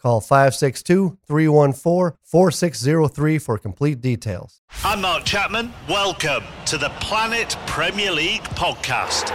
Call 562 314 4603 for complete details. I'm Mark Chapman. Welcome to the Planet Premier League podcast.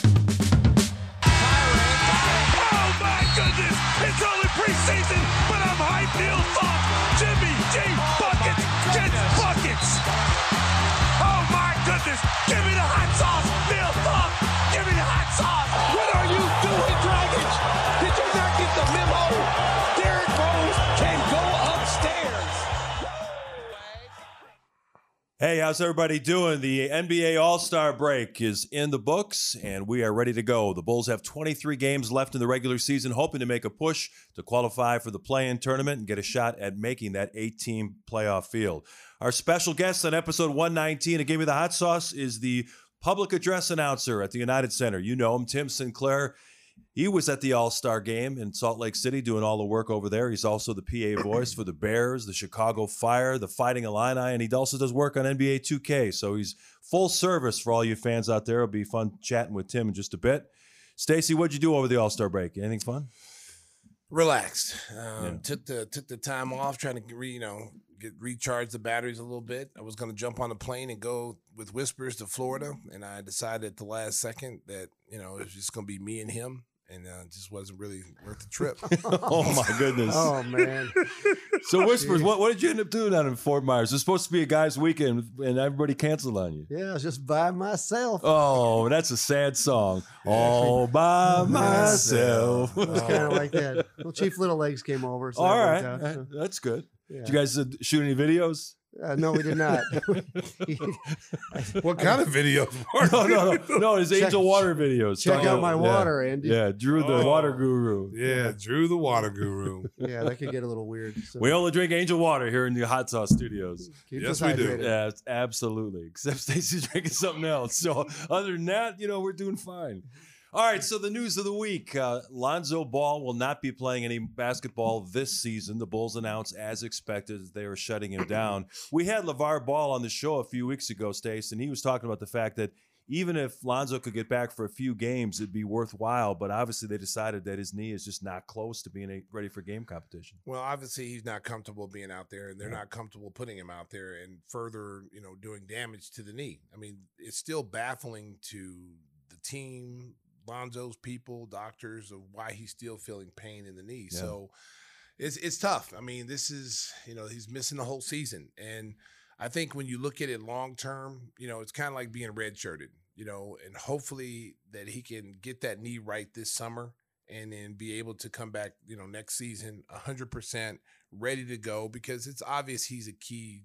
Hey, how's everybody doing? The NBA All Star break is in the books, and we are ready to go. The Bulls have 23 games left in the regular season, hoping to make a push to qualify for the play in tournament and get a shot at making that eight team playoff field. Our special guest on episode 119 of Give Me the Hot Sauce is the public address announcer at the United Center. You know him, Tim Sinclair. He was at the All Star game in Salt Lake City doing all the work over there. He's also the PA voice for the Bears, the Chicago Fire, the Fighting Illini, and he also does work on NBA 2K. So he's full service for all you fans out there. It'll be fun chatting with Tim in just a bit. Stacey, what'd you do over the All Star break? Anything fun? relaxed. Um, Yeah. Took the took the time off, trying to re, you know get recharge the batteries a little bit. I was going to jump on a plane and go with Whispers to Florida, and I decided at the last second that you know it was just going to be me and him, and uh, it just wasn't really worth the trip. oh my goodness. Oh, man. So Whispers, what, what did you end up doing down in Fort Myers? It was supposed to be a guys' weekend and everybody canceled on you. Yeah, I was just by myself. Oh, that's a sad song. All by myself. It was kind of like that. Well, Chief Little Legs came over. So All that right. out, so, That's good. yeah. Did you guys uh, shoot any videos? Uh, no, we did not. What kind of videos? No, no, no. No, it's Check- Angel Water videos. Check Talking out about- my yeah. water, Andy. Yeah, Drew the Oh. water guru. Yeah, Drew the water guru. Yeah, that could get a little weird. So We only drink angel water here in the hot sauce studios. keep Yes, we do. Yeah, absolutely. Except Stacey's drinking something else. So other than that, you know, we're doing fine. All right, so the news of the week: uh, Lonzo Ball will not be playing any basketball this season. The Bulls announced, as expected, they are shutting him down. We had LeVar Ball on the show a few weeks ago, Stace, and he was talking about the fact that even if Lonzo could get back for a few games, it'd be worthwhile. But obviously, they decided that his knee is just not close to being a, ready for game competition. well, obviously he's not comfortable being out there, and they're not comfortable putting him out there and further, you know, doing damage to the knee. I mean, it's still baffling to the team, Lonzo's people, doctors, of why he's still feeling pain in the knee. Yeah. So it's it's tough. I mean, this is you know he's missing the whole season, and I think when you look at it long term, you know, it's kind of like being redshirted, you know, and hopefully that he can get that knee right this summer and then be able to come back, you know, next season 100% ready to go because it's obvious he's a key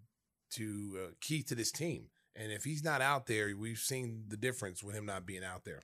to uh, key to this team. And if he's not out there, we've seen the difference with him not being out there.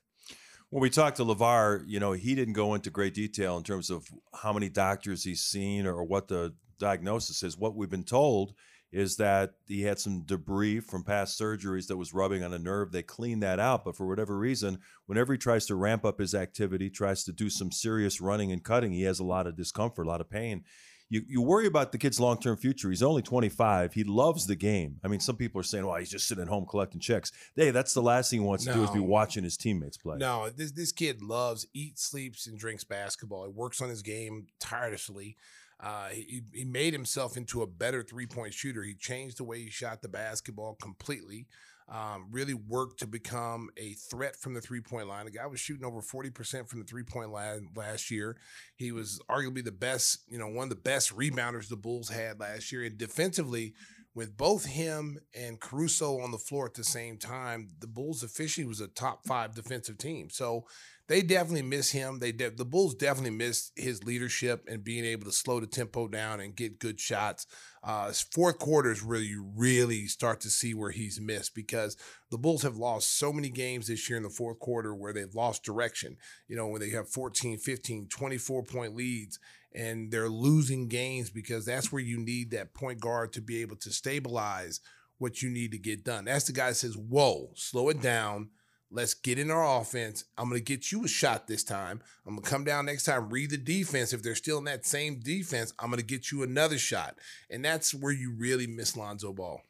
When we talked to LeVar, you know, he didn't go into great detail in terms of how many doctors he's seen or what the diagnosis is. What we've been told is that he had some debris from past surgeries that was rubbing on a nerve. They cleaned that out, but for whatever reason, whenever he tries to ramp up his activity, tries to do some serious running and cutting, he has a lot of discomfort, a lot of pain. You, you worry about the kid's long term future. He's only 25. He loves the game. I mean, some people are saying, well, he's just sitting at home collecting checks. Hey, that's the last thing he wants to do is be watching his teammates play. No, this this kid loves, eats, sleeps, and drinks basketball. He works on his game tirelessly. Uh, he, he made himself into a better three point shooter. He changed the way he shot the basketball completely. Um, really worked to become a threat from the three point line. The guy was shooting over 40% from the three point line last year. He was arguably the best, you know, one of the best rebounders the Bulls had last year. And defensively, with both him and Caruso on the floor at the same time, the Bulls officially was a top five defensive team. So they definitely miss him. They de- the Bulls definitely miss his leadership and being able to slow the tempo down and get good shots. Uh, fourth quarter is where you really start to see where he's missed because the Bulls have lost so many games this year in the fourth quarter where they've lost direction. You know, when they have 14, 15, 24 point leads and they're losing games because that's where you need that point guard to be able to stabilize what you need to get done. That's the guy that says, Whoa, slow it down. Let's get in our offense. I'm going to get you a shot this time. I'm going to come down next time, read the defense. If they're still in that same defense, I'm going to get you another shot. And that's where you really miss Lonzo Ball.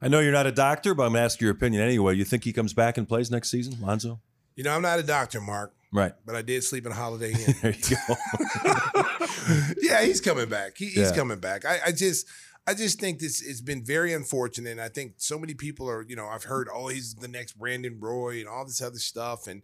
I know you're not a doctor, but I'm going to ask your opinion anyway. You think he comes back and plays next season, Lonzo? You know, I'm not a doctor, Mark. Right. But I did sleep in a Holiday Inn. there you go. yeah, he's coming back. He, he's Yeah. coming back. I, I just I just think this it's been very unfortunate. And I think so many people are, you know, I've heard, oh, he's the next Brandon Roy and all this other stuff. And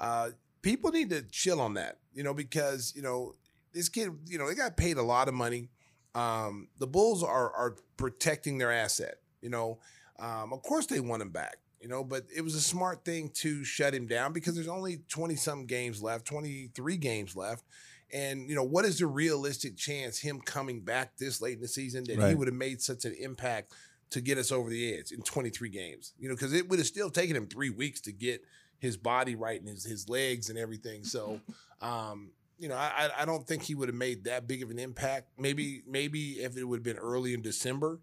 uh, people need to chill on that, you know, because, you know, this kid, you know, they got paid a lot of money. Um, the Bulls are are protecting their asset, you know. Um, of course they want him back, you know, but it was a smart thing to shut him down because there's only 20 some games left, 23 games left. And, you know, what is the realistic chance him coming back this late in the season that he would have made such an impact to get us over the edge in 23 games? You know, because it would have still taken him three weeks to get his body right and his, his legs and everything. So, um, you know, I, I- I don't think he would have made that big of an impact. Maybe, maybe if it would have been early in December,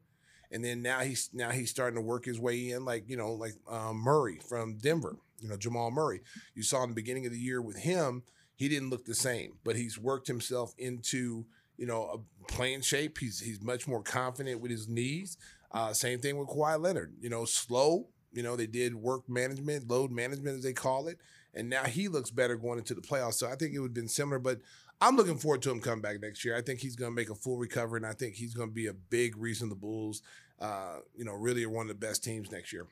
and then now he's now he's starting to work his way in, like you know, like um, Murray from Denver. You know, Jamal Murray. You saw in the beginning of the year with him, he didn't look the same, but he's worked himself into you know a playing shape. He's he's much more confident with his knees. Uh, same thing with Kawhi Leonard. You know, slow. You know, they did work management, load management as they call it, and now he looks better going into the playoffs. So I think it would have been similar, but. I'm looking forward to him coming back next year. I think he's going to make a full recovery, and I think he's going to be a big reason the Bulls, uh, you know, really are one of the best teams next year.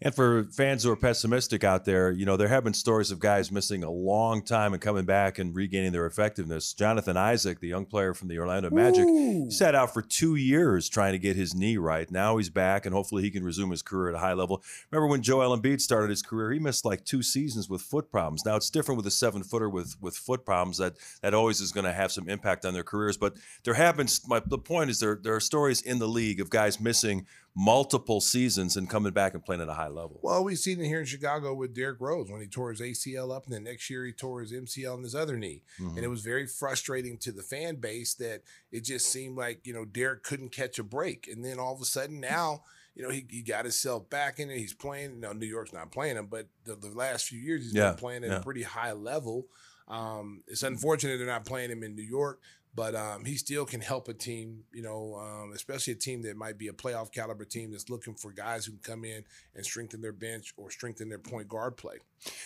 And for fans who are pessimistic out there, you know, there have been stories of guys missing a long time and coming back and regaining their effectiveness. Jonathan Isaac, the young player from the Orlando Magic, he sat out for two years trying to get his knee right. Now he's back, and hopefully he can resume his career at a high level. Remember when Joel Embiid started his career? He missed like two seasons with foot problems. Now it's different with a seven footer with with foot problems. That that always is going to have some impact on their careers. But there have been. My, the point is there there are stories in the league of guys missing multiple seasons and coming back and playing at a high level. Well, we've seen it here in Chicago with Derrick Rose when he tore his ACL up, and then next year he tore his MCL in his other knee. Mm-hmm. And it was very frustrating to the fan base that it just seemed like, you know, Derrick couldn't catch a break. And then all of a sudden now, you know, he, he got himself back in it. He's playing. Know, New York's not playing him, but the, the last few years he's Yeah, been playing at yeah. a pretty high level. Um, it's unfortunate they're not playing him in New York, but um, he still can help a team, you know, um, especially a team that might be a playoff caliber team that's looking for guys who can come in and strengthen their bench or strengthen their point guard play.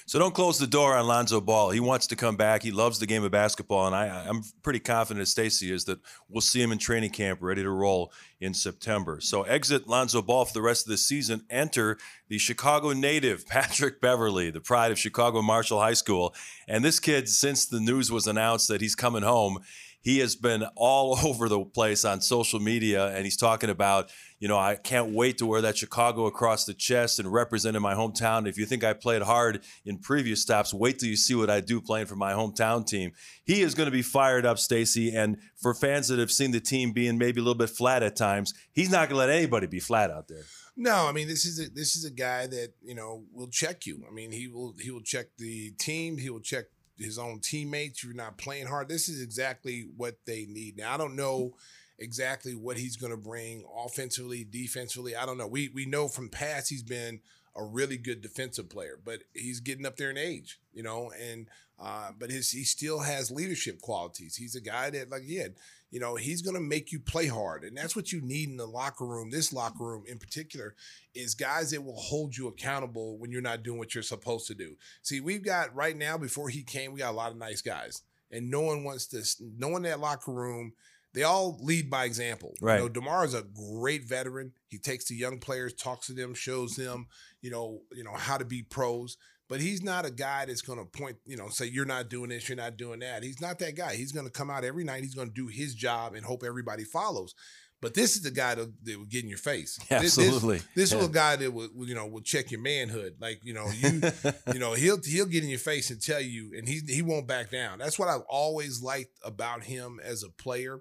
So don't close the door on Lonzo Ball. He wants to come back. He loves the game of basketball, and I, I'm pretty confident, as Stacey is, that we'll see him in training camp, ready to roll in September. So exit Lonzo Ball for the rest of the season. Enter the Chicago native Patrick Beverley, the pride of Chicago Marshall High School. And this kid, since the news was announced that he's coming home, he has been all over the place on social media and he's talking about you know i can't wait to wear that chicago across the chest and represent in my hometown if you think i played hard in previous stops wait till you see what i do playing for my hometown team he is going to be fired up stacey and for fans that have seen the team being maybe a little bit flat at times he's not going to let anybody be flat out there No, I mean this is a this is a guy that you know will check you. I mean he will he will check the team. He will check his own teammates. You're not playing hard. This is exactly what they need. Now I don't know exactly what he's going to bring offensively, defensively. I don't know. We we know from past he's been a really good defensive player, but he's getting up there in age, you know, and uh, but his he still has leadership qualities. He's a guy that, like he had, you know, he's gonna make you play hard, and that's what you need in the locker room. This locker room in particular is guys that will hold you accountable when you're not doing what you're supposed to do. See, we've got right now before he came, we got a lot of nice guys, and no one wants this. No one in that locker room. They all lead by example. Right. You know, Demar is a great veteran. He takes the young players, talks to them, shows them, you know, you know how to be pros. But he's not a guy that's going to point, you know, say you're not doing this, you're not doing that. He's not that guy. He's going to come out every night. He's going to do his job and hope everybody follows. But this is the guy that, that will get in your face. Yeah, This- this- absolutely. This, Yeah. is a guy that will, will, you know, will check your manhood. Like, you know, you, you know, he'll he'll get in your face and tell you, and he he won't back down. That's what I've always liked about him as a player.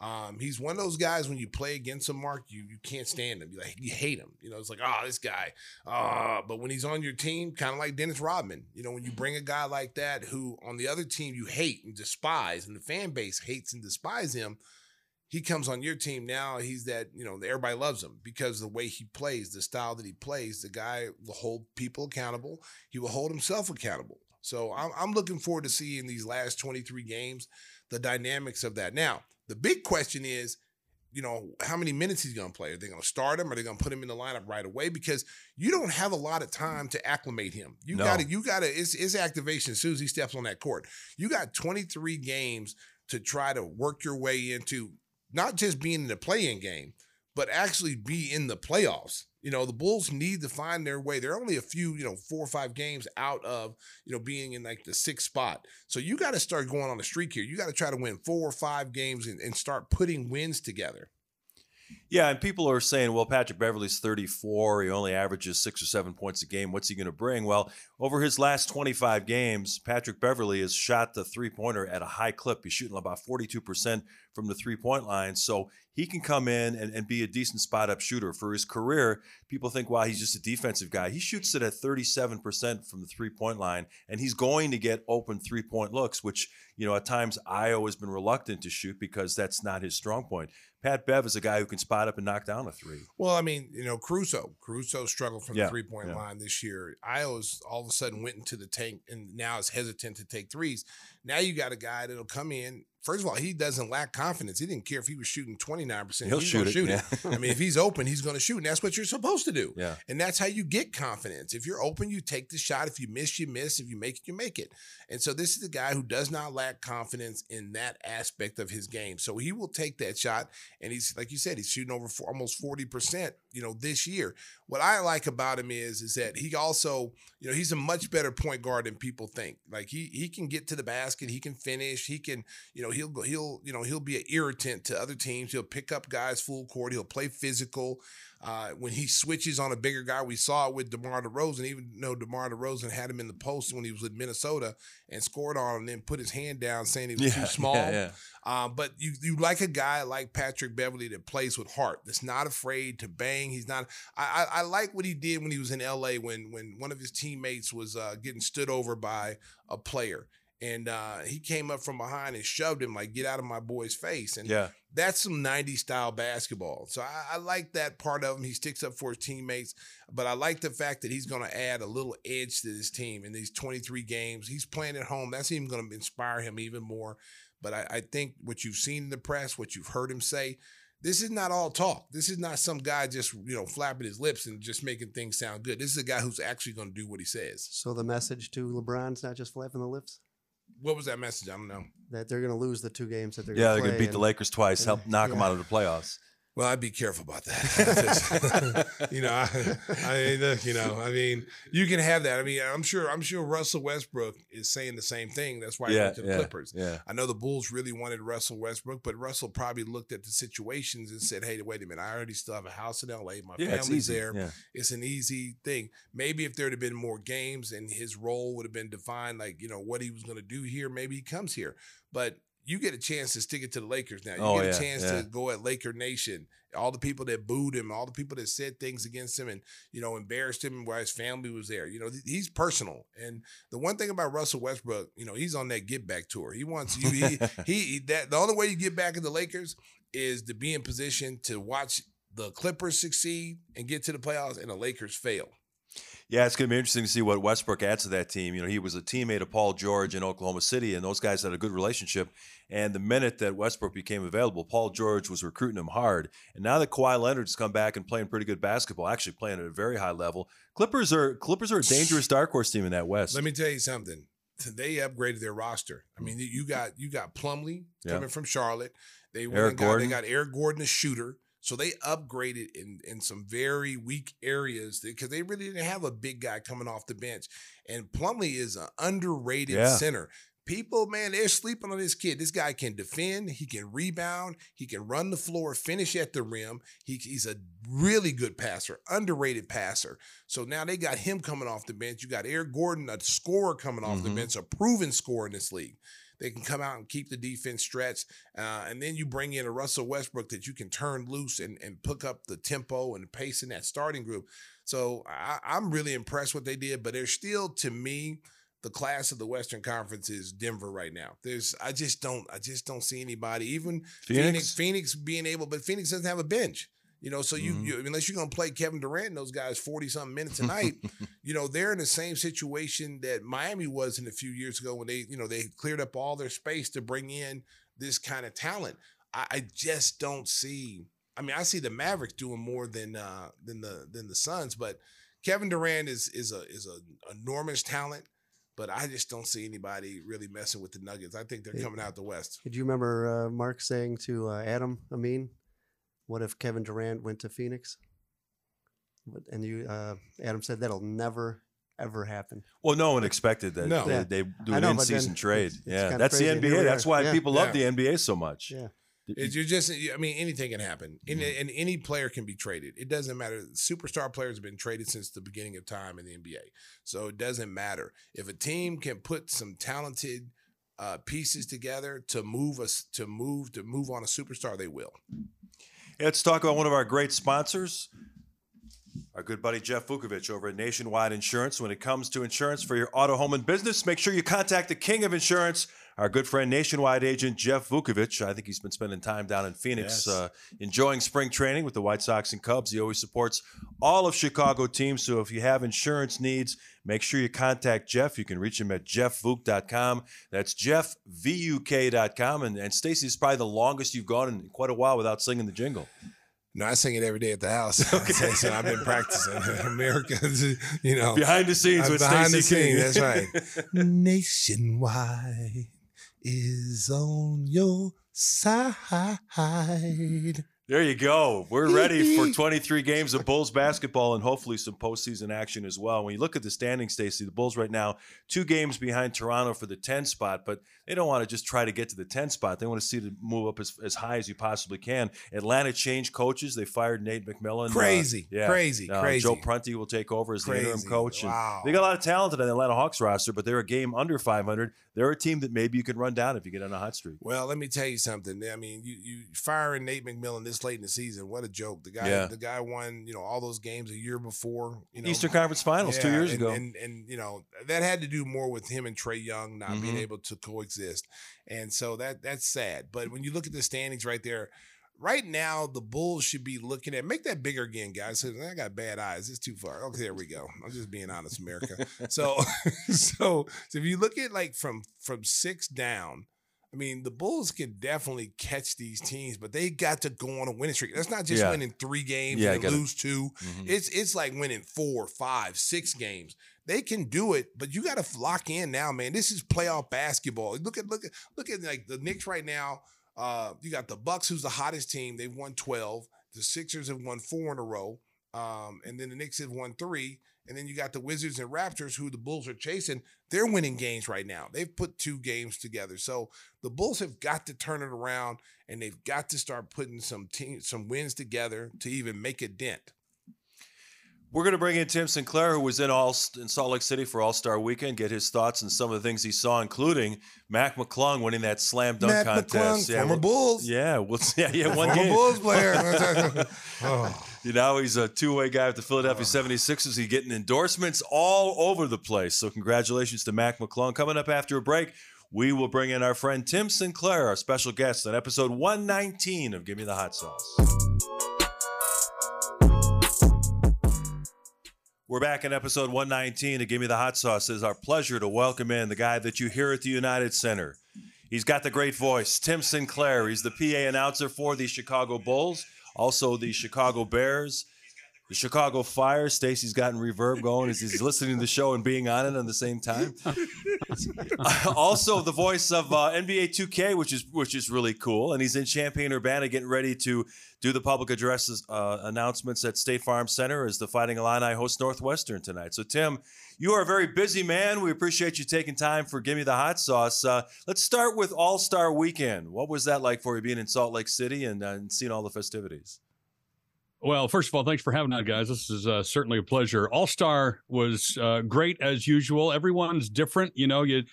Um, he's one of those guys when you play against him, Mark, you you can't stand him. You like you hate him. You know, it's like, oh, this guy. Uh, but when he's on your team, kind of like Dennis Rodman, you know, when you bring a guy like that who on the other team you hate and despise, and the fan base hates and despise him, he comes on your team now. He's that, you know, everybody loves him because the way he plays, the style that he plays, the guy will hold people accountable. He will hold himself accountable. So I'm, I'm looking forward to seeing these last 23 games, the dynamics of that. Now, the big question is, you know, how many minutes he's going to play? Are they going to start him? Are they going to put him in the lineup right away? Because you don't have a lot of time to acclimate him. You No. got to, you got to, it's, it's activation as soon as he steps on that court. You got 23 games to try to work your way into not just being in the play-in game, but actually be in the playoffs. You know, the Bulls need to find their way. They're only a few, you know, four or five games out of, you know, being in like the sixth spot. So you got to start going on a streak here. You got to try to win four or five games and, and start putting wins together. Yeah, and people are saying, well, Patrick Beverley's 34. He only averages six or seven points a game. What's he going to bring? Well, over his last 25 games, Patrick Beverley has shot the three pointer at a high clip. He's shooting about 42% from the three point line. So he can come in and, and be a decent spot up shooter. For his career, people think, wow, he's just a defensive guy. He shoots it at 37% from the three point line, and he's going to get open three point looks, which, you know, at times Ayo has been reluctant to shoot because that's not his strong point. Pat Bev is a guy who can spot up and knock down a three. Well, I mean, you know, Caruso. Caruso struggled from Yeah, the three point yeah. line this year. Ayo's all of a sudden went into the tank and now is hesitant to take threes. Now you got a guy that'll come in. First of all, he doesn't lack confidence. He didn't care if he was shooting 29%. He'll he's shoot it, shoot yeah. it. I mean, if he's open, he's going to shoot. And that's what you're supposed to do. Yeah. And that's how you get confidence. If you're open, you take the shot. If you miss, you miss. If you make it, you make it. And so this is a guy who does not lack confidence in that aspect of his game. So he will take that shot. And he's, like you said, he's shooting over four, almost 40%, you know, this year. What I like about him is, is that he also, you know, he's a much better point guard than people think. Like he he can get to the basket, he can finish, he can, you know, he'll go, he'll, you know, he'll be an irritant to other teams. He'll pick up guys full court, he'll play physical. Uh, when he switches on a bigger guy, we saw it with DeMar DeRozan, even though DeMar DeRozan had him in the post when he was with Minnesota and scored on him and then put his hand down saying he was too small. Yeah, yeah. Um, but you you like a guy like Patrick Beverley that plays with heart, that's not afraid to bang. He's not. I I, I like what he did when he was in L.A. when when one of his teammates was uh, getting stood over by a player. And uh, he came up from behind and shoved him like, "Get out of my boy's face!" And Yeah. that's some 90s style basketball. So I, I like that part of him. He sticks up for his teammates, but I like the fact that he's going to add a little edge to this team in these 23 games. He's playing at home. That's even going to inspire him even more. But I, I think what you've seen in the press, what you've heard him say, this is not all talk. This is not some guy just you know flapping his lips and just making things sound good. This is a guy who's actually going to do what he says. So the message to LeBron's not just flapping the lips What was that message? I don't know. that they're going to lose the two games that they're Yeah, going they're going to beat the Lakers twice, help knock them out of the playoffs. Well, I'd be careful about that. you know, I, I mean, look, you know, I mean, you can have that. I mean, I'm sure, I'm sure Russell Westbrook is saying the same thing. That's why he went to the yeah, Clippers. yeah. I know the Bulls really wanted Russell Westbrook, but Russell probably looked at the situations and said, "Hey, wait a minute, I already still have a house in LA. My Yeah, family's there. yeah. It's an easy thing. Maybe if there'd have been more games and his role would have been defined, like you know what he was going to do here, maybe he comes here. But you get a chance to stick it to the Lakers now. You Oh, get yeah, a chance yeah. to go at Laker Nation. All the people that booed him, all the people that said things against him and, you know, embarrassed him while his family was there. You know, th- he's personal. And the one thing about Russell Westbrook, you know, he's on that get back tour. He wants you, he, he, that the only way you get back in the Lakers is to be in position to watch the Clippers succeed and get to the playoffs and the Lakers fail. Yeah, it's going to be interesting to see what Westbrook adds to that team. You know, he was a teammate of Paul George in Oklahoma City, and those guys had a good relationship. And the minute that Westbrook became available, Paul George was recruiting him hard. And now that Kawhi Leonard's come back and playing pretty good basketball, actually playing at a very high level, Clippers are Clippers are a dangerous dark horse team in that West. Let me tell you something. They upgraded their roster. I mean, you got you got Plumlee Yeah. coming from Charlotte. They went Eric got, Gordon. They got Eric Gordon, a shooter. So they upgraded in in some very weak areas because they really didn't have a big guy coming off the bench. And Plumlee is an underrated Yeah. center. people, man, they're sleeping on this kid. This guy can defend, he can rebound, he can run the floor, finish at the rim. He, he's a really good passer, underrated passer. So now they got him coming off the bench. You got Eric Gordon, a scorer coming off the Mhm. bench, a proven scorer in this league. They can come out and keep the defense stretched. Uh, and then you bring in a Russell Westbrook that you can turn loose and, and pick up the tempo and pace in that starting group. So I, I'm really impressed what they did, but they're still, to me, the class of the Western Conference is Denver right now. There's I just don't I just don't see anybody, even Phoenix? Phoenix, Phoenix being able, but Phoenix doesn't have a bench. You know, so you, Mhm. you unless you're gonna play Kevin Durant and those guys 40 something minutes a night, you know, they're in the same situation that Miami was in a few years ago when they, you know, they cleared up all their space to bring in this kind of talent. I, I just don't see. I mean, I see the Mavericks doing more than uh than the than the Suns, but Kevin Durant is is a is a enormous talent. But I just don't see anybody really messing with the Nuggets. I think they're coming out the West. Did you remember uh, Mark saying to uh, Adam Amin, "What if Kevin Durant went to Phoenix?" And you, uh, Adam said that'll never ever happen. Well, no one expected that. No. They, they do an know, in-season then trade. it's- it's yeah, kinda that's the NBA. That's why Yeah. people love the NBA so much. Yeah. You're just, I mean, anything can happen. And, Mm-hmm. and any player can be traded. It doesn't matter. Superstar players have been traded since the beginning of time in the NBA. So it doesn't matter. If a team can put some talented uh, pieces together to move us, to move, to move on a superstar, they will. Let's talk about one of our great sponsors, our good buddy Jeff Vukovich over at Nationwide Insurance. When it comes to insurance for your auto, home, and business, make sure you contact the king of insurance, our good friend Nationwide agent Jeff Vukovich. I think he's been spending time down in Phoenix, Yes. uh, enjoying spring training with the White Sox and Cubs. He always supports all of Chicago teams. So if you have insurance needs, make sure you contact Jeff. You can reach him at jeffvuk.com. That's jeffvuk.com. And, and Stacey, is probably the longest you've gone in quite a while without singing the jingle. No, I sing it every day at the house. so I've been practicing. America, you know, Behind the scenes with behind Stacey the scenes, That's right. Nationwide is on your side. There you go. We're ready for 23 games of Bulls basketball and hopefully some postseason action as well. When you look at the standings, Stacey, the Bulls right now two games behind Toronto for the 10 spot, but they don't want to just try to get to the 10 spot. They want to see to move up as, as high as you possibly can. Atlanta changed coaches. They fired Nate McMillan. Uh, Crazy, crazy, Uh, crazy. Joe Prunty will take over as the interim Crazy. coach. Wow. They got a lot of talent on the Atlanta Hawks roster, but they're a game under 500. They're a team that maybe you could run down if you get on a hot streak. Well, let me tell you something. I mean, you you firing Nate McMillan this late in the season. What a joke. The guy Yeah. the guy won, you know, all those games a year before, you know. Eastern Conference Finals two years and, ago. And and you know, that had to do more with him and Trae Young not being Mhm. able to coexist. And so that that's sad. But when you look at the standings right there, right now the Bulls should be looking at make that bigger again, guys. I got bad eyes. It's too far. Okay, there we go. I'm just being honest, America. so so so if you look at like from from six down, I mean, the Bulls can definitely catch these teams, but they got to go on a winning streak. That's not just Yeah. winning three games Yeah, and lose 2 Mhm. It's it's like winning four, five, six games. They can do it, but you got to lock in now, man. This is playoff basketball. Look at look at look at like the Knicks right now. Uh, you got the Bucks, who's the hottest team. They've won twelve. The Sixers have won four in a row, um, and then the Knicks have won three. And then you got the Wizards and Raptors, who the Bulls are chasing. They're winning games right now. They've put two games together. So the Bulls have got to turn it around, and they've got to start putting some team, some wins together to even make a dent. We're going to bring in Tim Sinclair, who was in all in Salt Lake City for All Star Weekend, get his thoughts on some of the things he saw, including Mac McClung winning that slam dunk Matt contest. McClung, former well- Bulls. Yeah, well, yeah, yeah, one Former game. Bulls player. oh. You know, he's a two-way guy with the Philadelphia 76ers. He's getting endorsements all over the place. So congratulations to Mac McClung. Coming up after a break, we will bring in our friend Tim Sinclair, our special guest on episode 119 of Give Me the Hot Sauce. We're back in episode 119 of Give Me the Hot Sauce. It is our pleasure to welcome in the guy that you hear at the United Center. He's got the great voice, Tim Sinclair. He's the PA announcer for the Chicago Bulls, also the Chicago Bears. The Chicago Fire. Stacey's gotten reverb going as he's listening to the show and being on it at the same time. also, the voice of uh, NBA 2K, which is which is really cool, and he's in Champaign Urbana getting ready to do the public addresses uh, announcements at State Farm Center as the Fighting Illini host Northwestern tonight. So, Tim, you are a very busy man. We appreciate you taking time for Give Me the Hot Sauce. Uh, let's start with All Star Weekend. What was that like for you being in Salt Lake City and, uh, and seeing all the festivities? Well, first of all, thanks for having us, guys. This is uh, certainly a pleasure. All Star was uh, great as usual. Everyone's different, you know. You,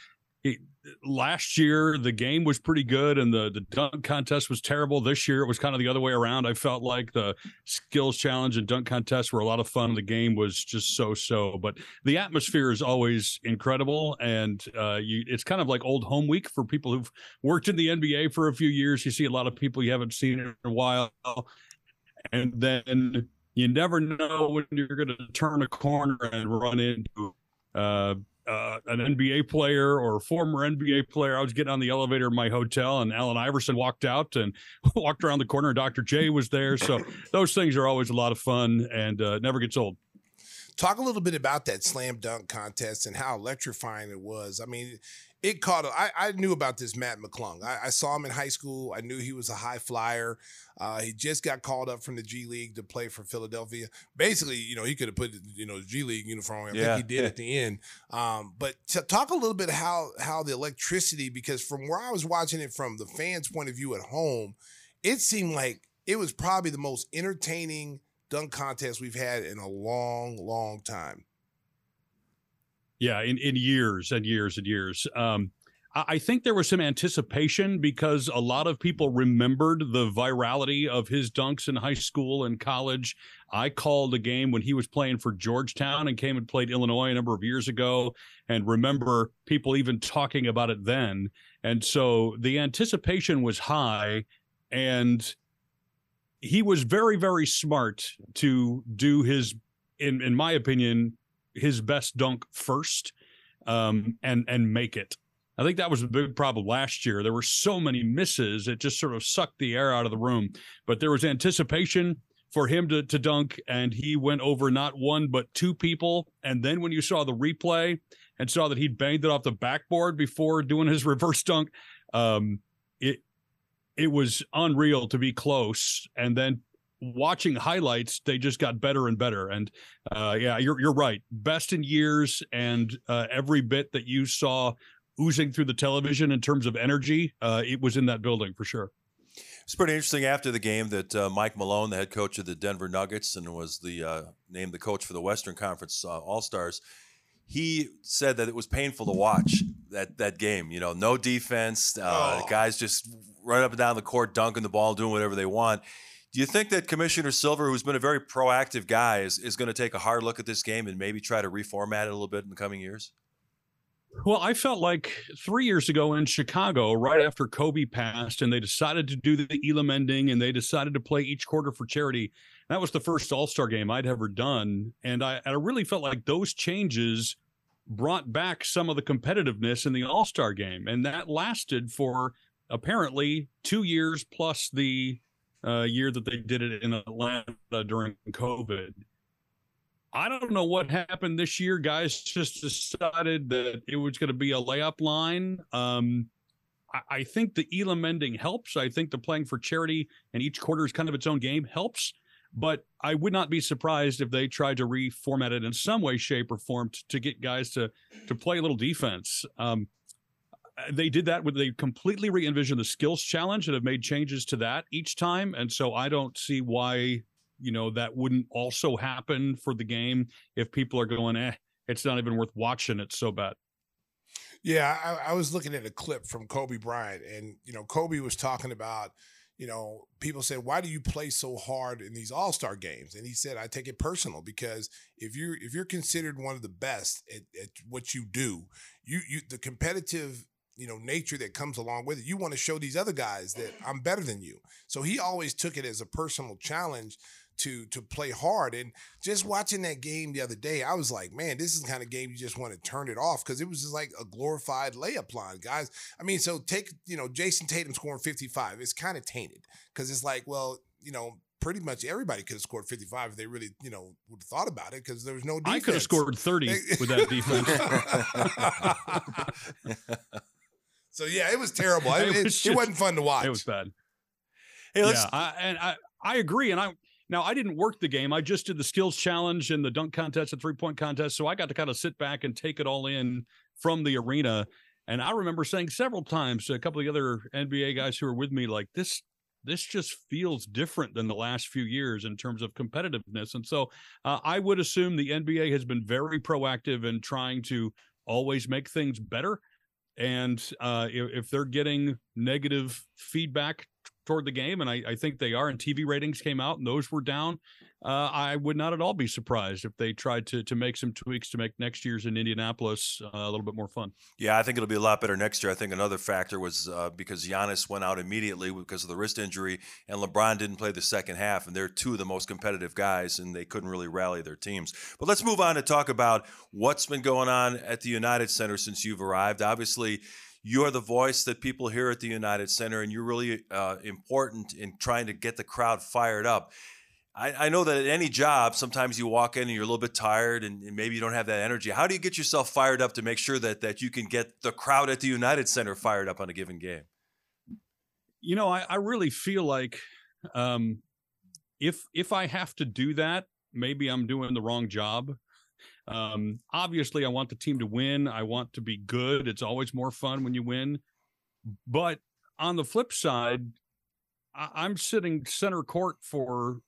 you, last year the game was pretty good, and the the dunk contest was terrible. This year it was kind of the other way around. I felt like the skills challenge and dunk contest were a lot of fun. The game was just so so, but the atmosphere is always incredible, and uh, you, it's kind of like old home week for people who've worked in the NBA for a few years. You see a lot of people you haven't seen in a while and then you never know when you're going to turn a corner and run into uh, uh, an NBA player or former NBA player. I was getting on the elevator in my hotel, and Allen Iverson walked out and walked around the corner. And Dr. J was there, so those things are always a lot of fun and uh, never gets old. Talk a little bit about that slam dunk contest and how electrifying it was. I mean, it caught. I, I knew about this Mac McClung. I, I, saw him in high school. I knew he was a high flyer. Uh, he just got called up from the G League to play for Philadelphia. Basically, you know, he could have put you know G League uniform. I yeah. think he did at the end. Um, but talk a little bit how how the electricity because from where I was watching it from the fans' point of view at home, it seemed like it was probably the most entertaining dunk contest we've had in a long, long time. Yeah, in, in years and years and years. Um, I think there was some anticipation because a lot of people remembered the virality of his dunks in high school and college. I called a game when he was playing for Georgetown and came and played Illinois a number of years ago and remember people even talking about it then. And so the anticipation was high and he was very, very smart to do his, in, in my opinion, his best dunk first um, and and make it. I think that was a big problem last year. There were so many misses; it just sort of sucked the air out of the room. But there was anticipation for him to to dunk, and he went over not one but two people. And then when you saw the replay and saw that he'd banged it off the backboard before doing his reverse dunk, um, it it was unreal to be close. And then watching highlights, they just got better and better. And uh, yeah, you're you're right. Best in years, and uh, every bit that you saw oozing through the television in terms of energy, uh, it was in that building for sure. It's pretty interesting after the game that uh, Mike Malone, the head coach of the Denver Nuggets, and was the uh, named the coach for the Western Conference uh, All Stars. He said that it was painful to watch that that game. You know, no defense, oh. guys just run up and down the court, dunking the ball, doing whatever they want do you think that Commissioner Silver, who's been a very proactive guy, is, is going to take a hard look at this game and maybe try to reformat it a little bit in the coming years? Well, I felt like three years ago in Chicago, right after Kobe passed, and they decided to do the Elam ending and they decided to play each quarter for charity. That was the first All Star game I'd ever done. And I, I really felt like those changes brought back some of the competitiveness in the All Star game. And that lasted for apparently two years plus the uh, year that they did it in Atlanta during COVID. I don't know what happened this year. Guys just decided that it was going to be a layup line. Um, I, I, think the Elam ending helps. I think the playing for charity and each quarter is kind of its own game helps. But I would not be surprised if they tried to reformat it in some way, shape, or form to, to get guys to to play a little defense. Um, they did that when they completely re-envisioned the skills challenge and have made changes to that each time. And so I don't see why, you know, that wouldn't also happen for the game if people are going, eh, it's not even worth watching. It's so bad. Yeah, I, I was looking at a clip from Kobe Bryant, and you know, Kobe was talking about, you know, people said, "Why do you play so hard in these All Star games?" And he said, "I take it personal because if you're if you're considered one of the best at, at what you do, you you the competitive you know nature that comes along with it. You want to show these other guys that i'm better than you. So he always took it as a personal challenge to to play hard. And just watching that game the other day i was like man this is the kind of game you just want to turn it off. Because it was just like a glorified layup line guys. I mean so take you know Jayson Tatum scoring 55 it's kind of tainted. Because it's like well you know pretty much everybody could have scored 55 if they really, you know, would have thought about it because there was no defense. I could have scored 30 with that defense. so yeah, it was terrible. It, It was wasn't fun to watch. It was bad. Hey, let's yeah, I, and I I agree. And I now I didn't work the game. I just did the skills challenge and the dunk contest, the three point contest. So I got to kind of sit back and take it all in from the arena. And I remember saying several times to a couple of the other NBA guys who were with me, like this. This just feels different than the last few years in terms of competitiveness. And so uh, I would assume the NBA has been very proactive in trying to always make things better. And uh, if, if they're getting negative feedback toward the game, and I, I think they are, and TV ratings came out and those were down, uh, I would not at all be surprised if they tried to to make some tweaks to make next year's in Indianapolis uh, a little bit more fun. Yeah, I think it'll be a lot better next year. I think another factor was uh, because Giannis went out immediately because of the wrist injury, and LeBron didn't play the second half, and they're two of the most competitive guys, and they couldn't really rally their teams. But let's move on to talk about what's been going on at the United Center since you've arrived. Obviously, you're the voice that people hear at the United Center, and you're really uh, important in trying to get the crowd fired up. I, I know that at any job, sometimes you walk in and you're a little bit tired and, and maybe you don't have that energy. How do you get yourself fired up to make sure that that you can get the crowd at the United Center fired up on a given game? You know, I, I really feel like um, if if I have to do that, maybe I'm doing the wrong job. Um, obviously, I want the team to win. I want to be good. It's always more fun when you win. But on the flip side, I, I'm sitting center court for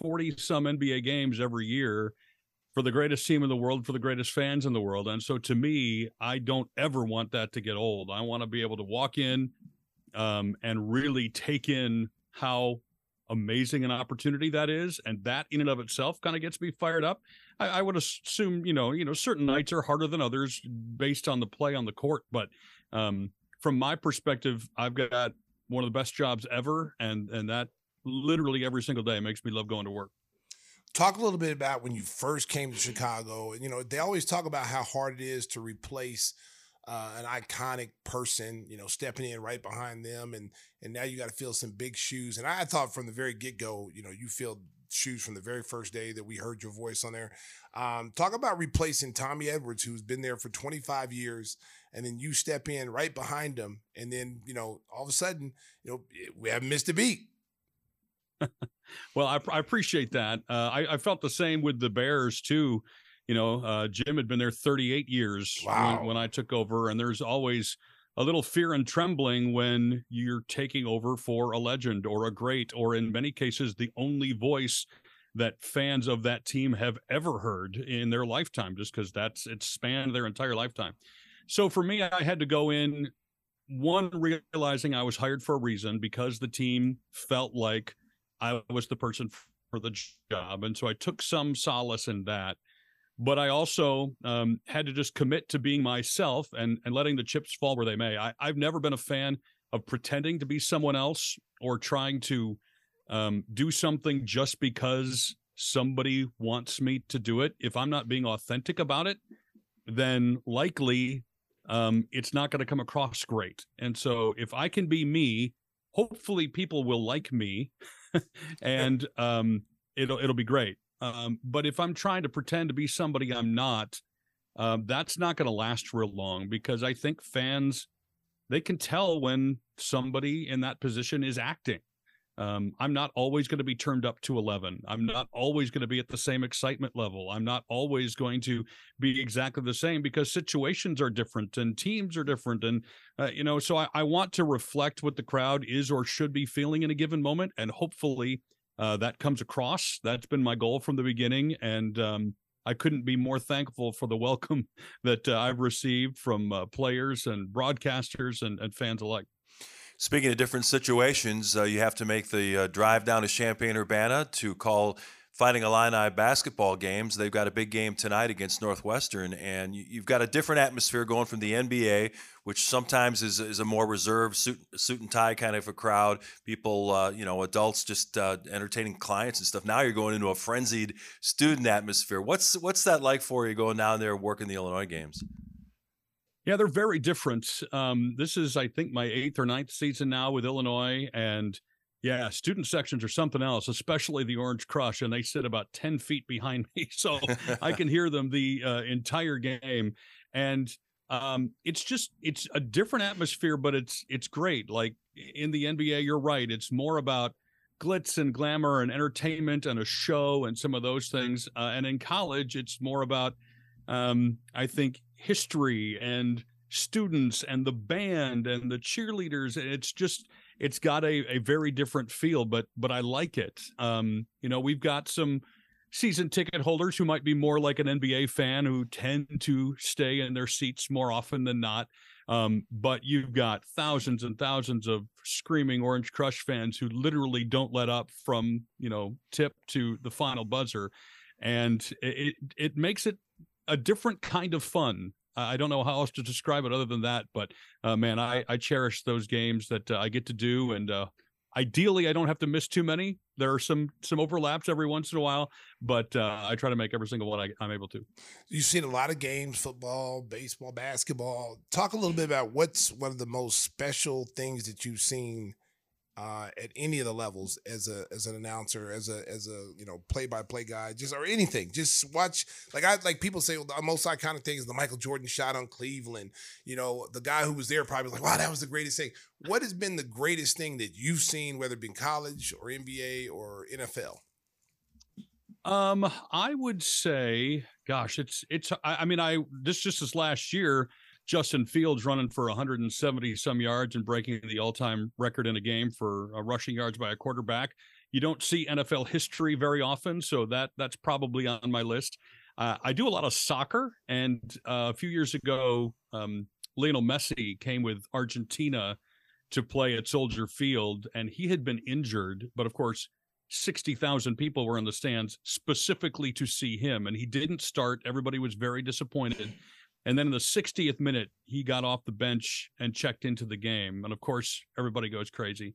40 some NBA games every year for the greatest team in the world, for the greatest fans in the world. And so to me, I don't ever want that to get old. I want to be able to walk in um, and really take in how amazing an opportunity that is. And that in and of itself kind of gets me fired up. I, I would assume, you know, you know, certain nights are harder than others based on the play on the court. But um, from my perspective, I've got one of the best jobs ever. And and that literally every single day makes me love going to work. Talk a little bit about when you first came to Chicago. And you know, they always talk about how hard it is to replace uh, an iconic person. You know, stepping in right behind them, and and now you got to fill some big shoes. And I thought from the very get go, you know, you filled shoes from the very first day that we heard your voice on there. Um, talk about replacing Tommy Edwards, who's been there for 25 years, and then you step in right behind him, and then you know all of a sudden, you know, we haven't missed a beat. Well, I, I appreciate that. Uh, I, I felt the same with the Bears too. You know, uh, Jim had been there 38 years Wow. when, when I took over, and there's always a little fear and trembling when you're taking over for a legend or a great, or in many cases, the only voice that fans of that team have ever heard in their lifetime, just because that's it spanned their entire lifetime. So for me, I had to go in one realizing I was hired for a reason because the team felt like I was the person for the job. And so I took some solace in that. But I also um, had to just commit to being myself and, and letting the chips fall where they may. I, I've never been a fan of pretending to be someone else or trying to um, do something just because somebody wants me to do it. If I'm not being authentic about it, then likely um, it's not going to come across great. And so if I can be me, hopefully people will like me and um, it'll it'll be great. Um, but if I'm trying to pretend to be somebody I'm not, um, that's not going to last real long because I think fans they can tell when somebody in that position is acting. Um, I'm not always going to be turned up to 11. I'm not always going to be at the same excitement level. I'm not always going to be exactly the same because situations are different and teams are different. And, uh, you know, so I, I want to reflect what the crowd is or should be feeling in a given moment. And hopefully uh, that comes across. That's been my goal from the beginning. And um, I couldn't be more thankful for the welcome that uh, I've received from uh, players and broadcasters and, and fans alike. Speaking of different situations, uh, you have to make the uh, drive down to Champaign Urbana to call Fighting Illini basketball games. They've got a big game tonight against Northwestern, and you- you've got a different atmosphere going from the NBA, which sometimes is, is a more reserved suit, suit and tie kind of a crowd. People, uh, you know, adults just uh, entertaining clients and stuff. Now you're going into a frenzied student atmosphere. What's what's that like for you going down there working the Illinois games? Yeah, they're very different. Um, this is, I think, my eighth or ninth season now with Illinois, and Yeah, student sections are something else, especially the Orange Crush, and they sit about ten feet behind me, so I can hear them the uh, entire game. And um, it's just it's a different atmosphere, but it's it's great. Like in the NBA, you're right; it's more about glitz and glamour and entertainment and a show and some of those things. Uh, and in college, it's more about um, I think history and students and the band and the cheerleaders. It's just it's got a, a very different feel, but but I like it. Um, you know, we've got some season ticket holders who might be more like an NBA fan who tend to stay in their seats more often than not. Um, but you've got thousands and thousands of screaming Orange Crush fans who literally don't let up from you know tip to the final buzzer, and it it makes it a different kind of fun I don't know how else to describe it other than that. But uh, man, I, I cherish those games that uh, I get to do, and uh, ideally, I don't have to miss too many. There are some some overlaps every once in a while, but uh, I try to make every single one I, I'm able to. You've seen a lot of games: football, baseball, basketball. Talk a little bit about what's one of the most special things that you've seen uh, at any of the levels as a as an announcer, as a as a you know play by play guy, just or anything. Just watch like I like people say well, the most iconic thing is the Michael Jordan shot on Cleveland. You know, the guy who was there probably like, wow, that was the greatest thing. What has been the greatest thing that you've seen, whether it be college or NBA or NFL? Um, I would say, gosh, it's it's. I, I mean, I this just this last year Justin Fields running for 170 some yards and breaking the all time record in a game for uh, rushing yards by a quarterback. You don't see NFL history very often, so that that's probably on my list. Uh, I do a lot of soccer, and uh, a few years ago, um, Lionel Messi came with Argentina to play at Soldier Field, and he had been injured, but of course, 60,000 people were in the stands specifically to see him, and he didn't start. Everybody was very disappointed. And then in the 60th minute, he got off the bench and checked into the game. And of course, everybody goes crazy.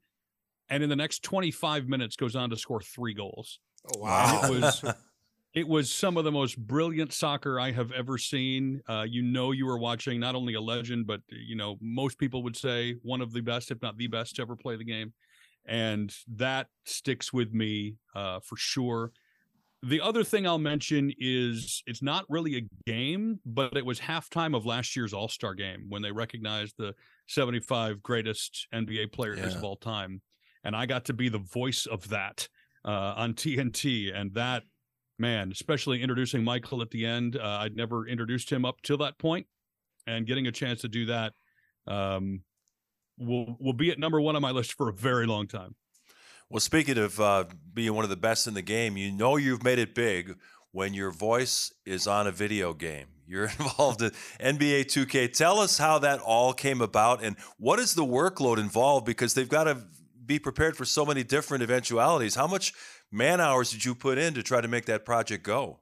And in the next 25 minutes, goes on to score three goals. Oh wow! it was it was some of the most brilliant soccer I have ever seen. Uh, you know, you were watching not only a legend, but you know, most people would say one of the best, if not the best, to ever play the game. And that sticks with me uh, for sure. The other thing I'll mention is it's not really a game, but it was halftime of last year's All Star game when they recognized the 75 greatest NBA players yeah. of all time. And I got to be the voice of that uh, on TNT. And that, man, especially introducing Michael at the end, uh, I'd never introduced him up till that point, and getting a chance to do that um, will will be at number one on my list for a very long time. Well, speaking of uh, being one of the best in the game, you know you've made it big when your voice is on a video game. You're involved in NBA 2K. Tell us how that all came about and what is the workload involved because they've got to be prepared for so many different eventualities. How much man hours did you put in to try to make that project go?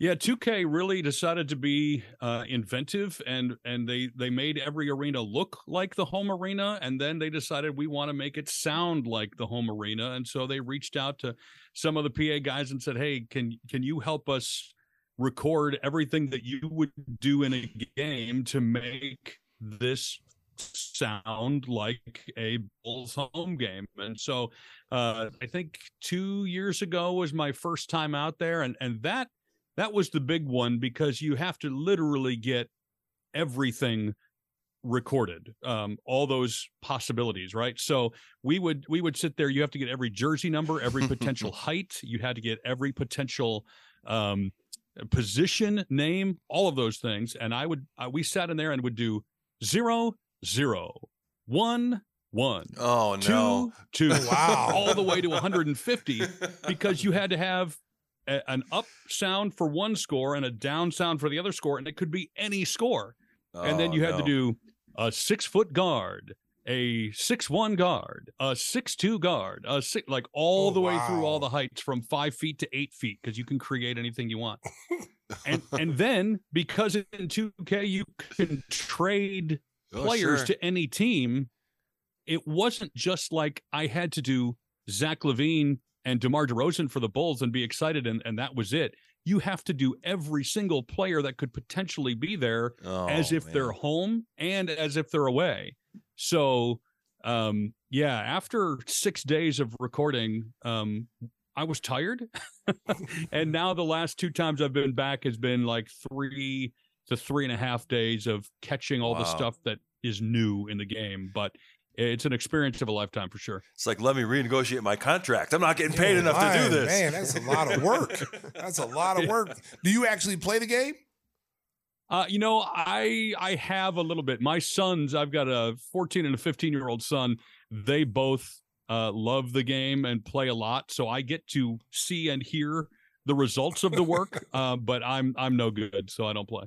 Yeah, 2K really decided to be uh, inventive, and and they they made every arena look like the home arena, and then they decided we want to make it sound like the home arena, and so they reached out to some of the PA guys and said, "Hey, can can you help us record everything that you would do in a game to make this sound like a Bulls home game. And so uh, I think two years ago was my first time out there, and and that that was the big one because you have to literally get everything recorded um, all those possibilities right? So we would we would sit there you have to get every jersey number every potential height you had to get every potential um, position name all of those things and i would uh, we sat in there and would do zero zero one one oh no. two, two wow. all the way to 150 because you had to have a, an up sound for one score and a down sound for the other score, and it could be any score. Oh, and then oh, you had no. to do a six foot guard, a six one guard, a six two guard, a six like all oh, the way wow. through all the heights from five feet to eight feet because you can create anything you want. and and then because in 2K you can trade oh, players sure. to any team, it wasn't just like I had to do Zach LaVine and DeMar DeRozan for the Bulls and be excited, and, and that was it. You have to do every single player that could potentially be there oh, as if man. they're home and as if they're away. So Um, yeah, after six days of recording, um, I was tired, and now the last two times I've been back has been like three to three and a half days of catching all the stuff that is new in the game. But it's an experience of a lifetime for sure. It's like let me renegotiate my contract. I'm not getting paid enough to do this. Man, that's a lot of work. That's a lot of work. Do you actually play the game? Uh, you know, I I have a little bit. My sons, I've got a 14 and a 15 year old son. They both uh, love the game and play a lot, so I get to see and hear the results of the work. uh, but I'm I'm no good, so I don't play.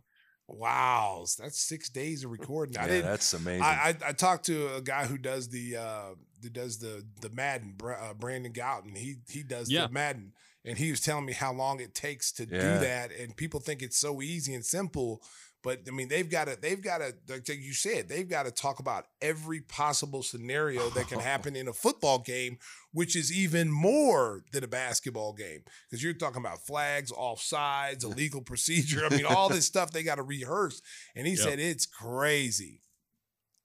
Wow, that's six days of recording. I Yeah, didn't. that's amazing. I, I I talked to a guy who does the uh who does the the Madden, Bra- uh, Brandon Gaudin. He he does Yeah. the Madden, and he was telling me how long it takes to Yeah. do that. And people think it's so easy and simple, but I mean they've got to they've got to like you said they've got to talk about every possible scenario that can happen in a football game, which is even more than a basketball game because you're talking about flags, offsides, illegal procedure. I mean all this stuff they got to rehearse. And he Yep. said it's crazy.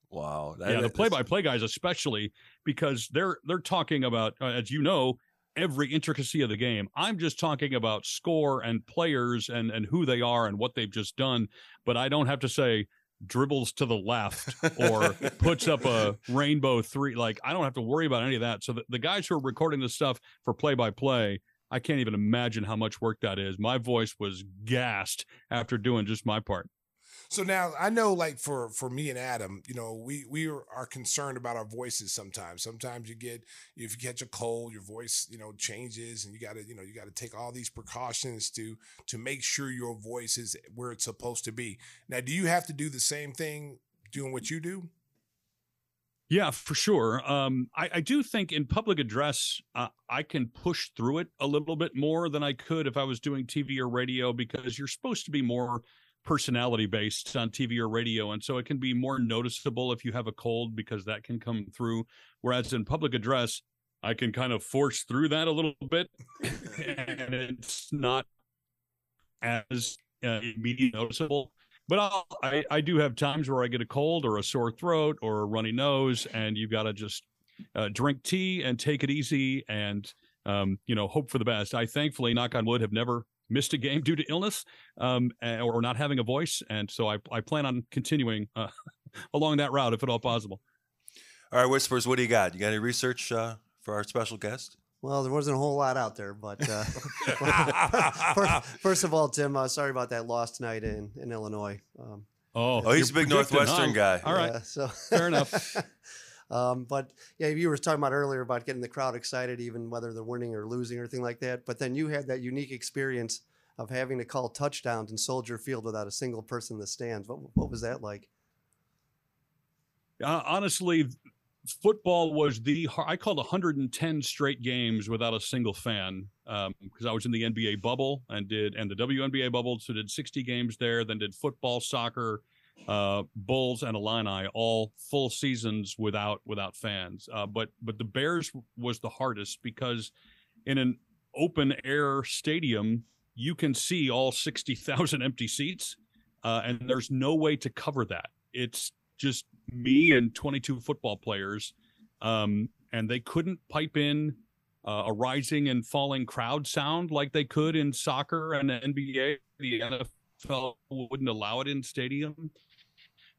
wow. yeah, the play-by-play guys especially because they're they're talking about, uh, as you know, every intricacy of the game. I'm just talking about score and players and and who they are and what they've just done, but I don't have to say dribbles to the left or puts up a rainbow three. Like I don't have to worry about any of that. So the, the guys who are recording this stuff for play-by-play. I can't even imagine how much work that is. My voice was gassed after doing just my part. So now I know, like for for me and Adam, you know, we we are concerned about our voices sometimes. Sometimes you get if you catch a cold, your voice you know changes, and you got to you know you got to take all these precautions to to make sure your voice is where it's supposed to be. Now, do you have to do the same thing doing what you do? Yeah, for sure. Um, I, I do think in public address, uh, I can push through it a little bit more than I could if I was doing TV or radio because you're supposed to be more personality based on TV or radio. And so it can be more noticeable if you have a cold because that can come through. Whereas in public address, I can kind of force through that a little bit and it's not as uh, immediately noticeable. But I'll, I, I do have times where I get a cold or a sore throat or a runny nose, and you've got to just uh, drink tea and take it easy and, um, you know, hope for the best. I thankfully, knock on wood, have never missed a game due to illness um, or not having a voice. And so I, I plan on continuing uh, along that route if at all possible. All right, Whispers, what do you got? You got any research uh, for our special guest? Well, there wasn't a whole lot out there, but uh, first, first of all, Tim, uh, sorry about that loss tonight in, in Illinois. Um, Oh, Oh, he's a big Northwestern huh? guy. All right. yeah, so Fair enough. Um, but yeah, you were talking about earlier about getting the crowd excited, even whether they're winning or losing or anything like that. But then you had that unique experience of having to call touchdowns in Soldier Field without a single person in the stands. What, what was that like? Uh, honestly, football was the I called 110 straight games without a single fan because I was in the NBA bubble and did and the WNBA bubble, so did 60 games there. Then did football, soccer, uh, Bulls, and Illini all full seasons without without fans. Uh, but but the Bears was the hardest because in an open air stadium you can see all 60,000 empty seats, uh, and there's no way to cover that. It's just me and 22 football players, um, and they couldn't pipe in uh, a rising and falling crowd sound like they could in soccer and the NBA. The NFL wouldn't allow it in stadium,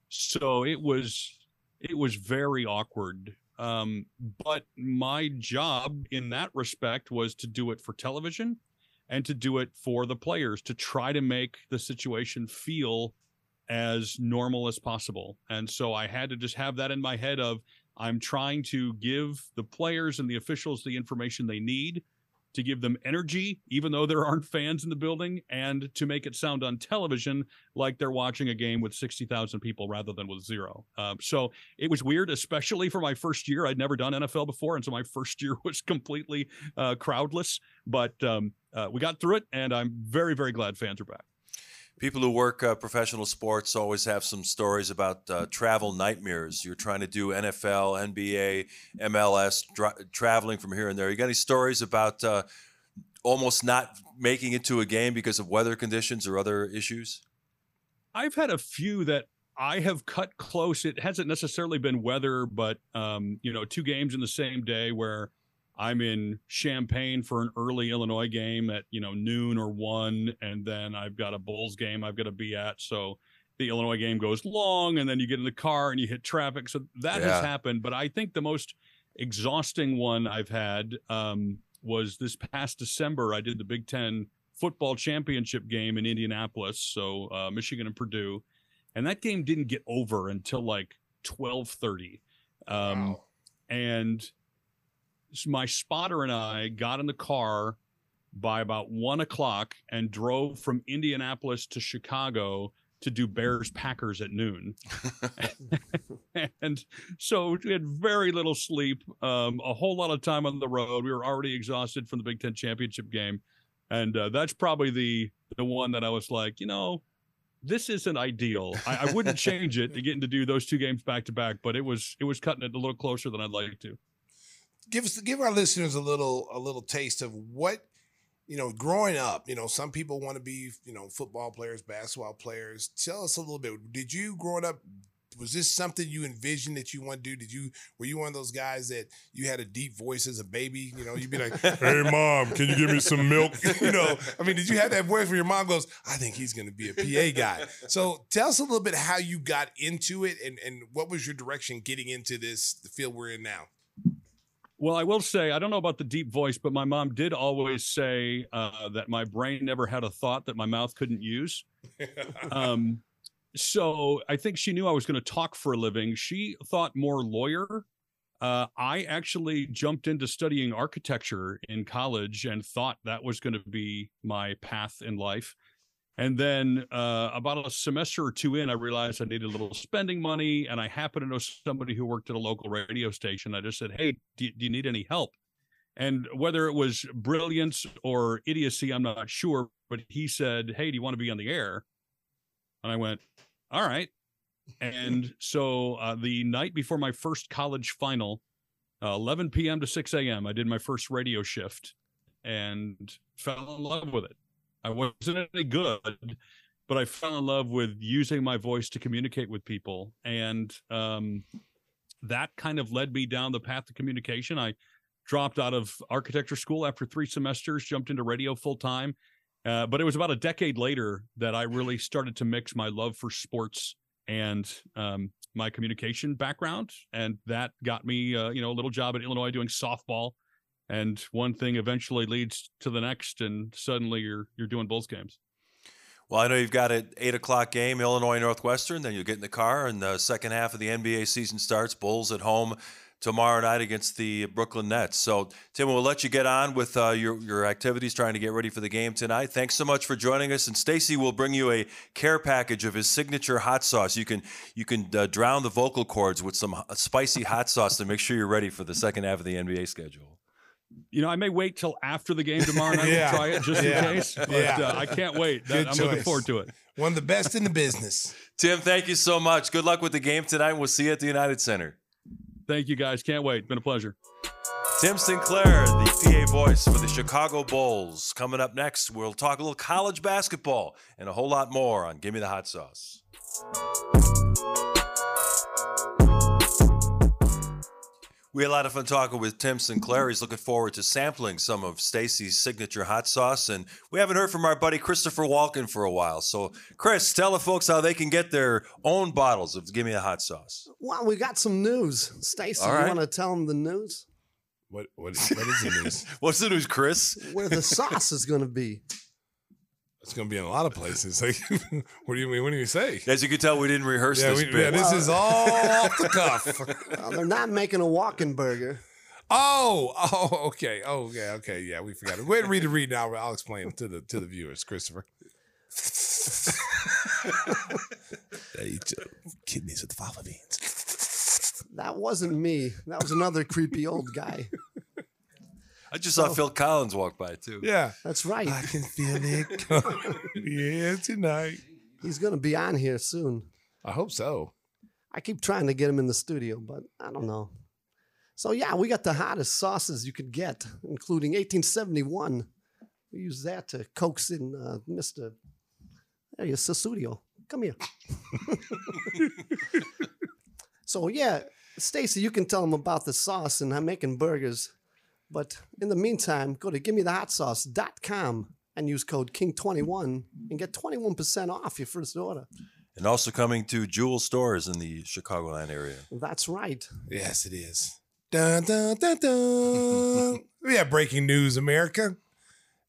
so it was it was very awkward. Um, but my job in that respect was to do it for television and to do it for the players to try to make the situation feel as normal as possible. And so I had to just have that in my head of I'm trying to give the players and the officials the information they need to give them energy, even though there aren't fans in the building, and to make it sound on television like they're watching a game with 60,000 people rather than with zero. Um, so it was weird, especially for my first year. I'd never done NFL before. And so my first year was completely uh, crowdless, but um, uh, we got through it, and I'm very, very glad fans are back. People who work uh, professional sports always have some stories about uh, travel nightmares. You're trying to do NFL, NBA, MLS, dra- traveling from here and there. You got any stories about uh, almost not making it to a game because of weather conditions or other issues? I've had a few that I have cut close. It hasn't necessarily been weather, but um, you know, two games in the same day where I'm in Champaign for an early Illinois game at you know noon or one, and then I've got a Bulls game I've got to be at. So the Illinois game goes long, and then you get in the car and you hit traffic. So that Yeah. has happened. But I think the most exhausting one I've had um, was this past December. I did the Big Ten football championship game in Indianapolis, so uh, Michigan and Purdue, and that game didn't get over until like twelve thirty. Um, Wow. and my spotter and I got in the car by about one o'clock and drove from Indianapolis to Chicago to do Bears Packers at noon. and so we had very little sleep, um, a whole lot of time on the road. We were already exhausted from the Big Ten championship game. And uh, that's probably the the one that I was like, you know, this isn't ideal. I, I wouldn't change it to getting to do those two games back to back, but it was it was cutting it a little closer than I'd like to. Give us give our listeners a little a little taste of what you know growing up you know some people want to be you know football players basketball players. Tell us a little bit. Did you growing up was this something you envisioned that you want to do? Did you were you one of those guys that you had a deep voice as a baby? You know you'd be like Hey, mom, can you give me some milk? you know i mean did you have that voice where your mom goes i think he's going to be a pa guy. So tell us a little bit how you got into it and and what was your direction getting into this the field we're in now Well, I will say, I don't know about the deep voice, but my mom did always say uh, that my brain never had a thought that my mouth couldn't use. Um, so I think she knew I was going to talk for a living. She thought more lawyer. Uh, I actually jumped into studying architecture in college and thought that was going to be my path in life. And then uh, about a semester or two in, I realized I needed a little spending money, and I happened to know somebody who worked at a local radio station. I just said, "Hey, do, do you need any help?" And whether it was brilliance or idiocy, I'm not sure. But he said, "Hey, do you want to be on the air?" And I went, "All right." And so uh, the night before my first college final, uh, 11 p.m. to 6 a.m., I did my first radio shift and fell in love with it. I wasn't any good, but I fell in love with using my voice to communicate with people. And um, that kind of led me down the path of communication. I dropped out of architecture school after three semesters, jumped into radio full time. Uh, but it was about a decade later that I really started to mix my love for sports and um, my communication background, and that got me, uh, you know, a little job at Illinois doing softball. And one thing eventually leads to the next, and suddenly you're you're doing Bulls games. Well, I know you've got an eight o'clock game, Illinois Northwestern. Then you'll get in the car, and the second half of the NBA season starts. Bulls at home tomorrow night against the Brooklyn Nets. So, Tim, we'll let you get on with uh, your your activities, trying to get ready for the game tonight. Thanks so much for joining us. And Stacey will bring you a care package of his signature hot sauce. You can you can uh, drown the vocal cords with some spicy hot sauce to make sure you're ready for the second half of the NBA schedule. You know, I may wait till after the game tomorrow night Yeah. to try it just Yeah. in case, but Yeah. uh, I can't wait. That- I'm looking forward to it. one of the best in the business Tim, thank you so much. Good luck with the game tonight. We'll see you at the United Center. Thank you, guys. Can't wait. Been a pleasure. Tim Sinclair, the PA voice for the Chicago Bulls. Coming up next, we'll talk a little college basketball and a whole lot more on Give Me the Hot Sauce. We had a lot of fun talking with Tim Sinclair. He's looking forward to sampling some of Stacey's signature hot sauce. And we haven't heard from our buddy Christopher Walken for a while. So, Chris, tell the folks how they can get their own bottles of Give Me the Hot Sauce. Well, we got some news. Stacy, All you want to tell them the news? what what, what is the news What's the news, Chris? Where the sauce is going to be. It's going to be in a lot of places. Like, what do you mean? What do you say? As you can tell, we didn't rehearse yeah, this we, bit. yeah this is all off the cuff. Well, they're not making a walking burger. oh oh okay oh yeah okay. Yeah we forgot it. Go ahead and read the read now. I'll explain to the to the viewers Christopher. They eat uh, kidneys with fava beans. That wasn't me. That was another creepy old guy. I just saw Phil Collins walk by too. yeah That's right. I can feel it yeah tonight He's going to be on here soon. I hope so I keep trying to get him in the studio, but I don't know. So yeah, we got the hottest sauces you could get, including 1871. We use that to coax in uh, Mr. There you Sussudio. Come here. so yeah, Stacey, you can tell them about the sauce and I'm making burgers. But in the meantime, go to givemethehot and use code KING21 and get 21% off your first order. And also coming to Jewel stores in the Chicagoland area. That's right. Yes, it is. Dun, dun, dun, dun. we have breaking news, America.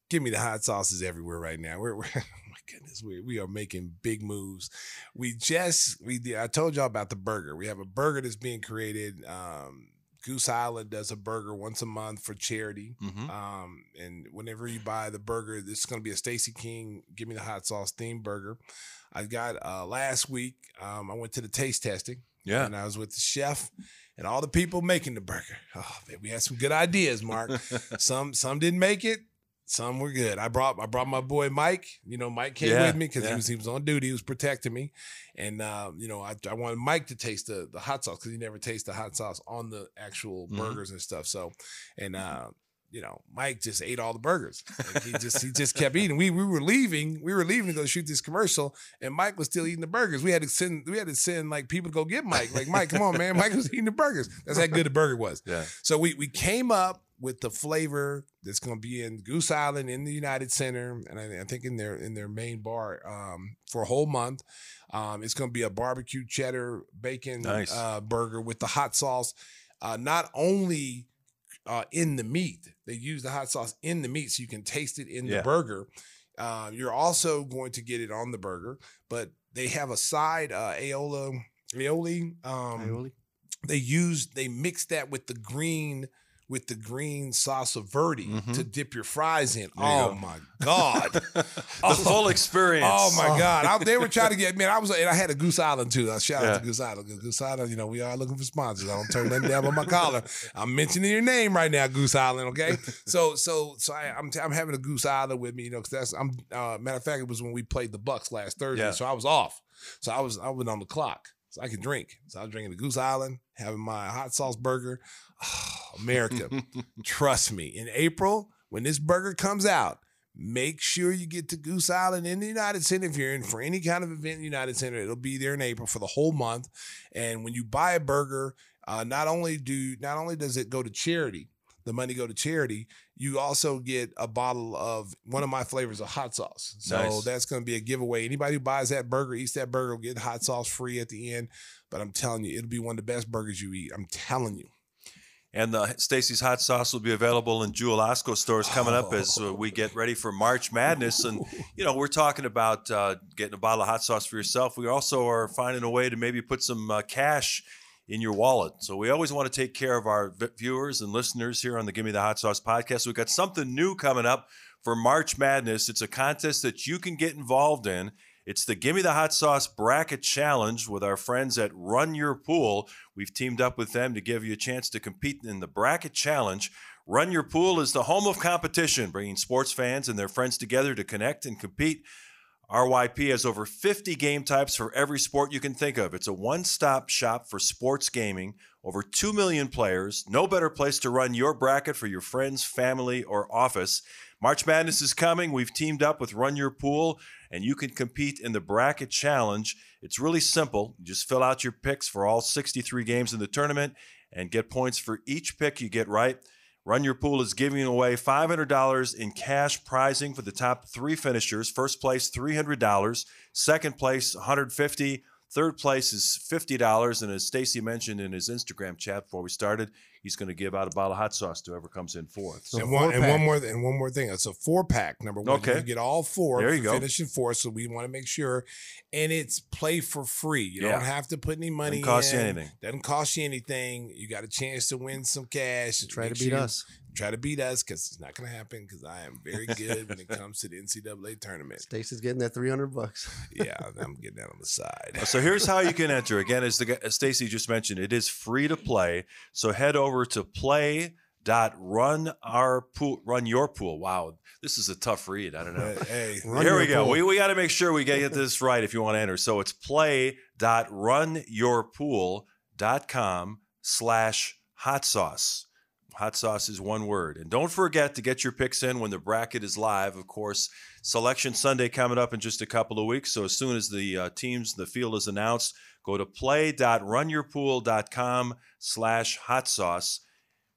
Give me the hot sauces everywhere right now. We're, we're oh my goodness, we, we are making big moves. We just we I told y'all about the burger. We have a burger that's being created. Um, Goose Island does a burger once a month for charity. Mhm. Um, and whenever you buy the burger, this is going to be a Stacey King Give Me the Hot Sauce themed burger. I got uh, last week. Um, I went to the taste testing. Yeah. and I was with the chef and all the people making the burger. Oh man, we had some good ideas, Mark. some some didn't make it. Some were good. I brought I brought my boy Mike. You know, Mike came Yeah, with me because yeah. he was he was on duty. He was protecting me, and uh, you know I, I wanted Mike to taste the the hot sauce because he never tastes the hot sauce on the actual Mhm. burgers and stuff. So, and uh, you know Mike just ate all the burgers. Like, he just he just kept eating. We we were leaving. We were leaving to go shoot this commercial, and Mike was still eating the burgers. We had to send we had to send like people to go get Mike. Like Mike, come on, man. Mike was eating the burgers. That's how good the burger was. Yeah. So we we came up with the flavor that's going to be in Goose Island in the United Center, and I, I think in their in their main bar um, for a whole month. Um, it's going to be a barbecue cheddar bacon Nice. uh, burger with the hot sauce. Uh, not only uh, in the meat, they use the hot sauce in the meat so you can taste it in Yeah. the burger. Uh, you're also going to get it on the burger, but they have a side uh, aola aioli. Um, Aioli? They use they mix that with the green with the green salsa verde Mhm. to dip your fries in. You Oh go. my god! the full experience. Oh my God! I, they were trying to get man. I was and I had a Goose Island too. I shout out to Goose Island. 'cause Goose Island, you know, we are looking for sponsors. I don't turn nothing down on my collar. I'm mentioning your name right now, Goose Island. Okay, so so so I, I'm I'm having a Goose Island with me, you know, because that's I'm uh, matter of fact, it was when we played the Bucks last Thursday, Yeah. so I was off. So I was I went on the clock, so I could drink. So I was drinking the Goose Island, having my hot sauce burger. America, trust me. In April, when this burger comes out, make sure you get to Goose Island in the United Center. If you're in for any kind of event in the United Center, it'll be there in April for the whole month. And when you buy a burger, uh, not only do not only does it go to charity, the money go to charity, you also get a bottle of one of my flavors of hot sauce. So Nice. that's going to be a giveaway. Anybody who buys that burger, eats that burger, will get hot sauce free at the end. But I'm telling you, it'll be one of the best burgers you eat. I'm telling you. And the Stacey's hot sauce will be available in Jewel Osco stores coming up as uh, we get ready for March Madness. And you know, we're talking about uh, getting a bottle of hot sauce for yourself. We also are finding a way to maybe put some uh, cash in your wallet. So we always want to take care of our vi- viewers and listeners here on the Give Me the Hot Sauce podcast. We've got something new coming up for March Madness. It's a contest that you can get involved in. It's the Gimme the Hot Sauce Bracket Challenge with our friends at Run Your Pool. We've teamed up with them to give you a chance to compete in the Bracket Challenge. Run Your Pool is the home of competition, bringing sports fans and their friends together to connect and compete. RYP has over 50 game types for every sport you can think of. It's a one stop shop for sports gaming, over 2 million players. No better place to run your bracket for your friends, family, or office. March Madness is coming. We've teamed up with Run Your Pool, and you can compete in the Bracket Challenge. It's really simple. You just fill out your picks for all 63 games in the tournament and get points for each pick you get right. Run Your Pool is giving away $500 in cash prizing for the top three finishers. First place, $300. Second place, $150. Third place is $50. And as Stacey mentioned in his Instagram chat before we started, he's going to give out a bottle of hot sauce to whoever comes in fourth. and one and one more and one more thing. It's a four pack. Number one, Okay. you get all four. There you for go. Finishing four, so we want to make sure, and it's play for free. You Yeah. don't have to put any money. Doesn't cost you in. anything. Doesn't cost you anything. You got a chance to win some cash. Try to beat sure- us. Try to beat us because it's not going to happen. Because I am very good when it comes to the NCAA tournament. Stacey's getting that 300 bucks. Yeah, I'm getting that on the side. So here's how you can enter. Again, as the guy- as Stacy just mentioned, it is free to play. So head over to play dot run our pool run your pool. Wow, this is a tough read. I don't know. Hey, Run Here we go. pool. We, we got to make sure we get this right if you want to enter. So it's play dot run your pool dot com slash hot sauce. Hot sauce is one word. And don't forget to get your picks in when the bracket is live. Of course, Selection Sunday coming up in just a couple of weeks. So as soon as the uh, teams, the field is announced, go to play.runyourpool.com slash hot sauce.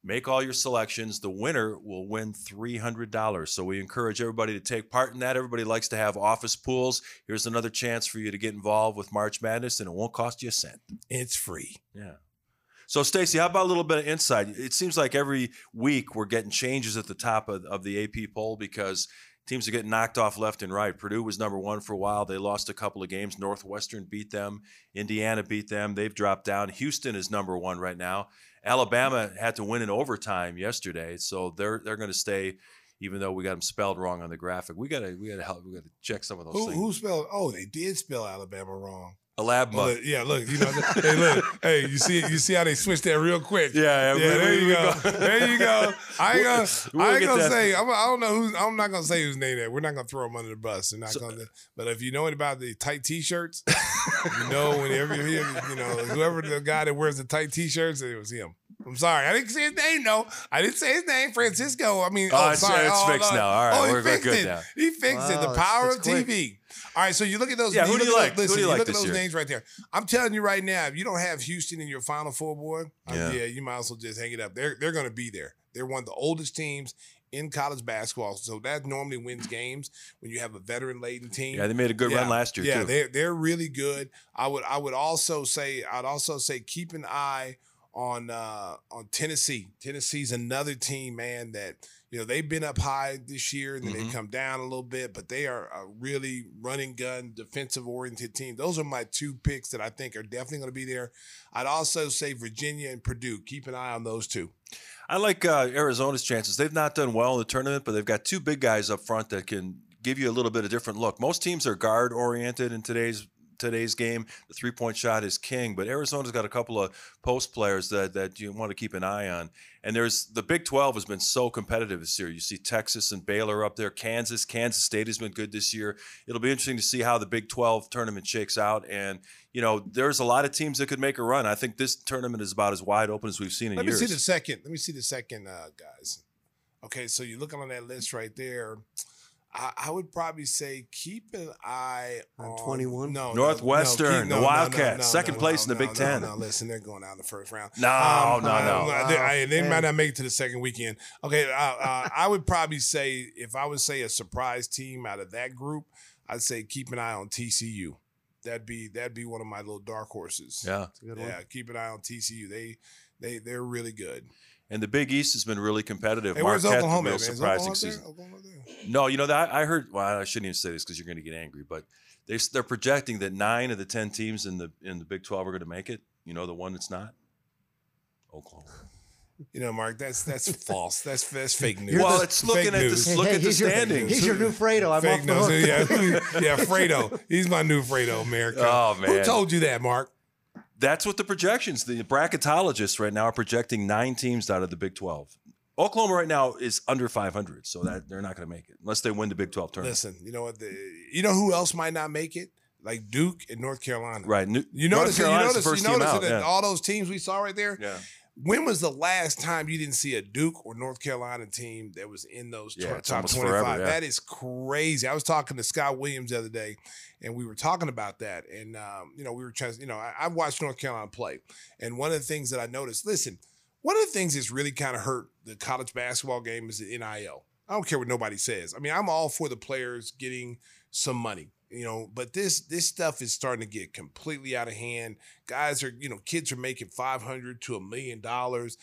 Make all your selections. The winner will win $300. So we encourage everybody to take part in that. Everybody likes to have office pools. Here's another chance for you to get involved with March Madness, and it won't cost you a cent. It's free. Yeah. So, Stacey, how about a little bit of insight? It seems like every week we're getting changes at the top of, of the AP poll because teams are getting knocked off left and right. Purdue was number one for a while. They lost a couple of games. Northwestern beat them. Indiana beat them. They've dropped down. Houston is number one right now. Alabama had to win in overtime yesterday, so they're they're going to stay. Even though we got them spelled wrong on the graphic, we gotta we gotta help. We gotta check some of those Who, things. who spelled? Oh, they did spell Alabama wrong. Alabama. Well, yeah, look, you know, hey, look, hey, you see, you see how they switched that real quick. Yeah, yeah, we- there we- you we go. go. there you go. I ain't gonna, We'll I ain't gonna that. say, I'm, I don't know who, I'm not gonna say whose name that. We're not gonna throw them under the bus. They're not gonna. But if you know anything about the tight t-shirts, you know whenever you hear, you know, whoever the guy that wears the tight t-shirts, it was him. I'm sorry, I didn't say his name. No, I didn't say his name, Francisco. I mean, Oh, oh, it's- sorry, it's oh, fixed no. now. All right, oh, he we're- we're fixed good it. now. He fixed it. The power that's of quick. TV. All right, so you look at those. Yeah, who do you look at like? Who those- Listen, do you like look at those year? names right there. I'm telling you right now, if you don't have Houston in your Final Four, boy, uh, Yeah. yeah, you might as well just hang it up. They're they're going to be there. They're one of the oldest teams in college basketball, so that normally wins games when you have a veteran laden team. Yeah, they made a good run last year Yeah, too. they're they're really good. I would I would also say I'd also say keep an eye on uh on Tennessee. Tennessee's another team, man, that you know they've been up high this year and then Mhm. they come down a little bit, but they are a really running gun, defensive oriented team. Those are my two picks that I think are definitely going to be there. I'd also say Virginia and Purdue. Keep an eye on those two. I like uh, Arizona's chances. They've not done well in the tournament, but they've got two big guys up front that can give you a little bit of different look. Most teams are guard oriented in today's today's game. The three point shot is king, but Arizona's got a couple of post players that that you want to keep an eye on. And there's the Big 12 has been so competitive this year. You see Texas and Baylor up there, Kansas, Kansas State has been good this year. It'll be interesting to see how the Big 12 tournament shakes out. And you know, there's a lot of teams that could make a run. I think this tournament is about as wide open as we've seen in years. Let me see the second. Let me see the second, uh, guys. Okay, so you're looking on that list right there. I, I would probably say keep an eye On on 21? No, no, Northwestern, keep- the Wildcats, second place in the Big no, Ten. No, listen, they're going out in the first round. No, Um, no, uh, no. They, I- they might not make it to the second weekend. Okay, uh, uh, I would probably say if I would say a surprise team out of that group, I'd say keep an eye on TCU. That'd be that'd be one of my little dark horses. Yeah. It's a good one. yeah. Keep an eye on TCU. They they they're really good. And the Big East has been really competitive. Hey, where's Marquette, the Oklahoma? real at, man? Is surprising Oklahoma there? season. Oklahoma there? No, you know that I heard. Well, I shouldn't even say this because you're going to get angry. But they they're projecting that nine of the ten teams in the in the Big Twelve are going to make it. You know the one that's not. Oklahoma. You know, Mark, that's that's false. That's that's fake news. Well, the- it's looking Fake at news. this. Look at the he's your- standings. he's your new Fredo. I'm Fake off the news. hook. Yeah, yeah, Fredo. He's my new Fredo, America. Oh, man, Who told you that, Mark? That's what the projections. The bracketologists right now are projecting nine teams out of the Big Twelve. Oklahoma right now is under 500, so that they're not going to make it unless they win the Big 12 tournament. Listen, you know what? The, you know who else might not make it? Like Duke and North Carolina. Right. New, You North notice, you Carolina's notice, the first you team out. that yeah. all those teams we saw right there. yeah. When was the last time you didn't see a Duke or North Carolina team that was in those Yeah, tw- top 25? forever, yeah. That is crazy. I was talking to Scott Williams the other day, and we were talking about that. And, um, you know, we were trying to, you know, I, I've watched North Carolina play. And one of the things that I noticed, listen, one of the things that's really kind of hurt the college basketball game is the NIL. I don't care what nobody says. I mean, I'm all for the players getting some money, you know, but this this stuff is starting to get completely out of hand. Guys are, you know, kids are making 500 to a million dollars.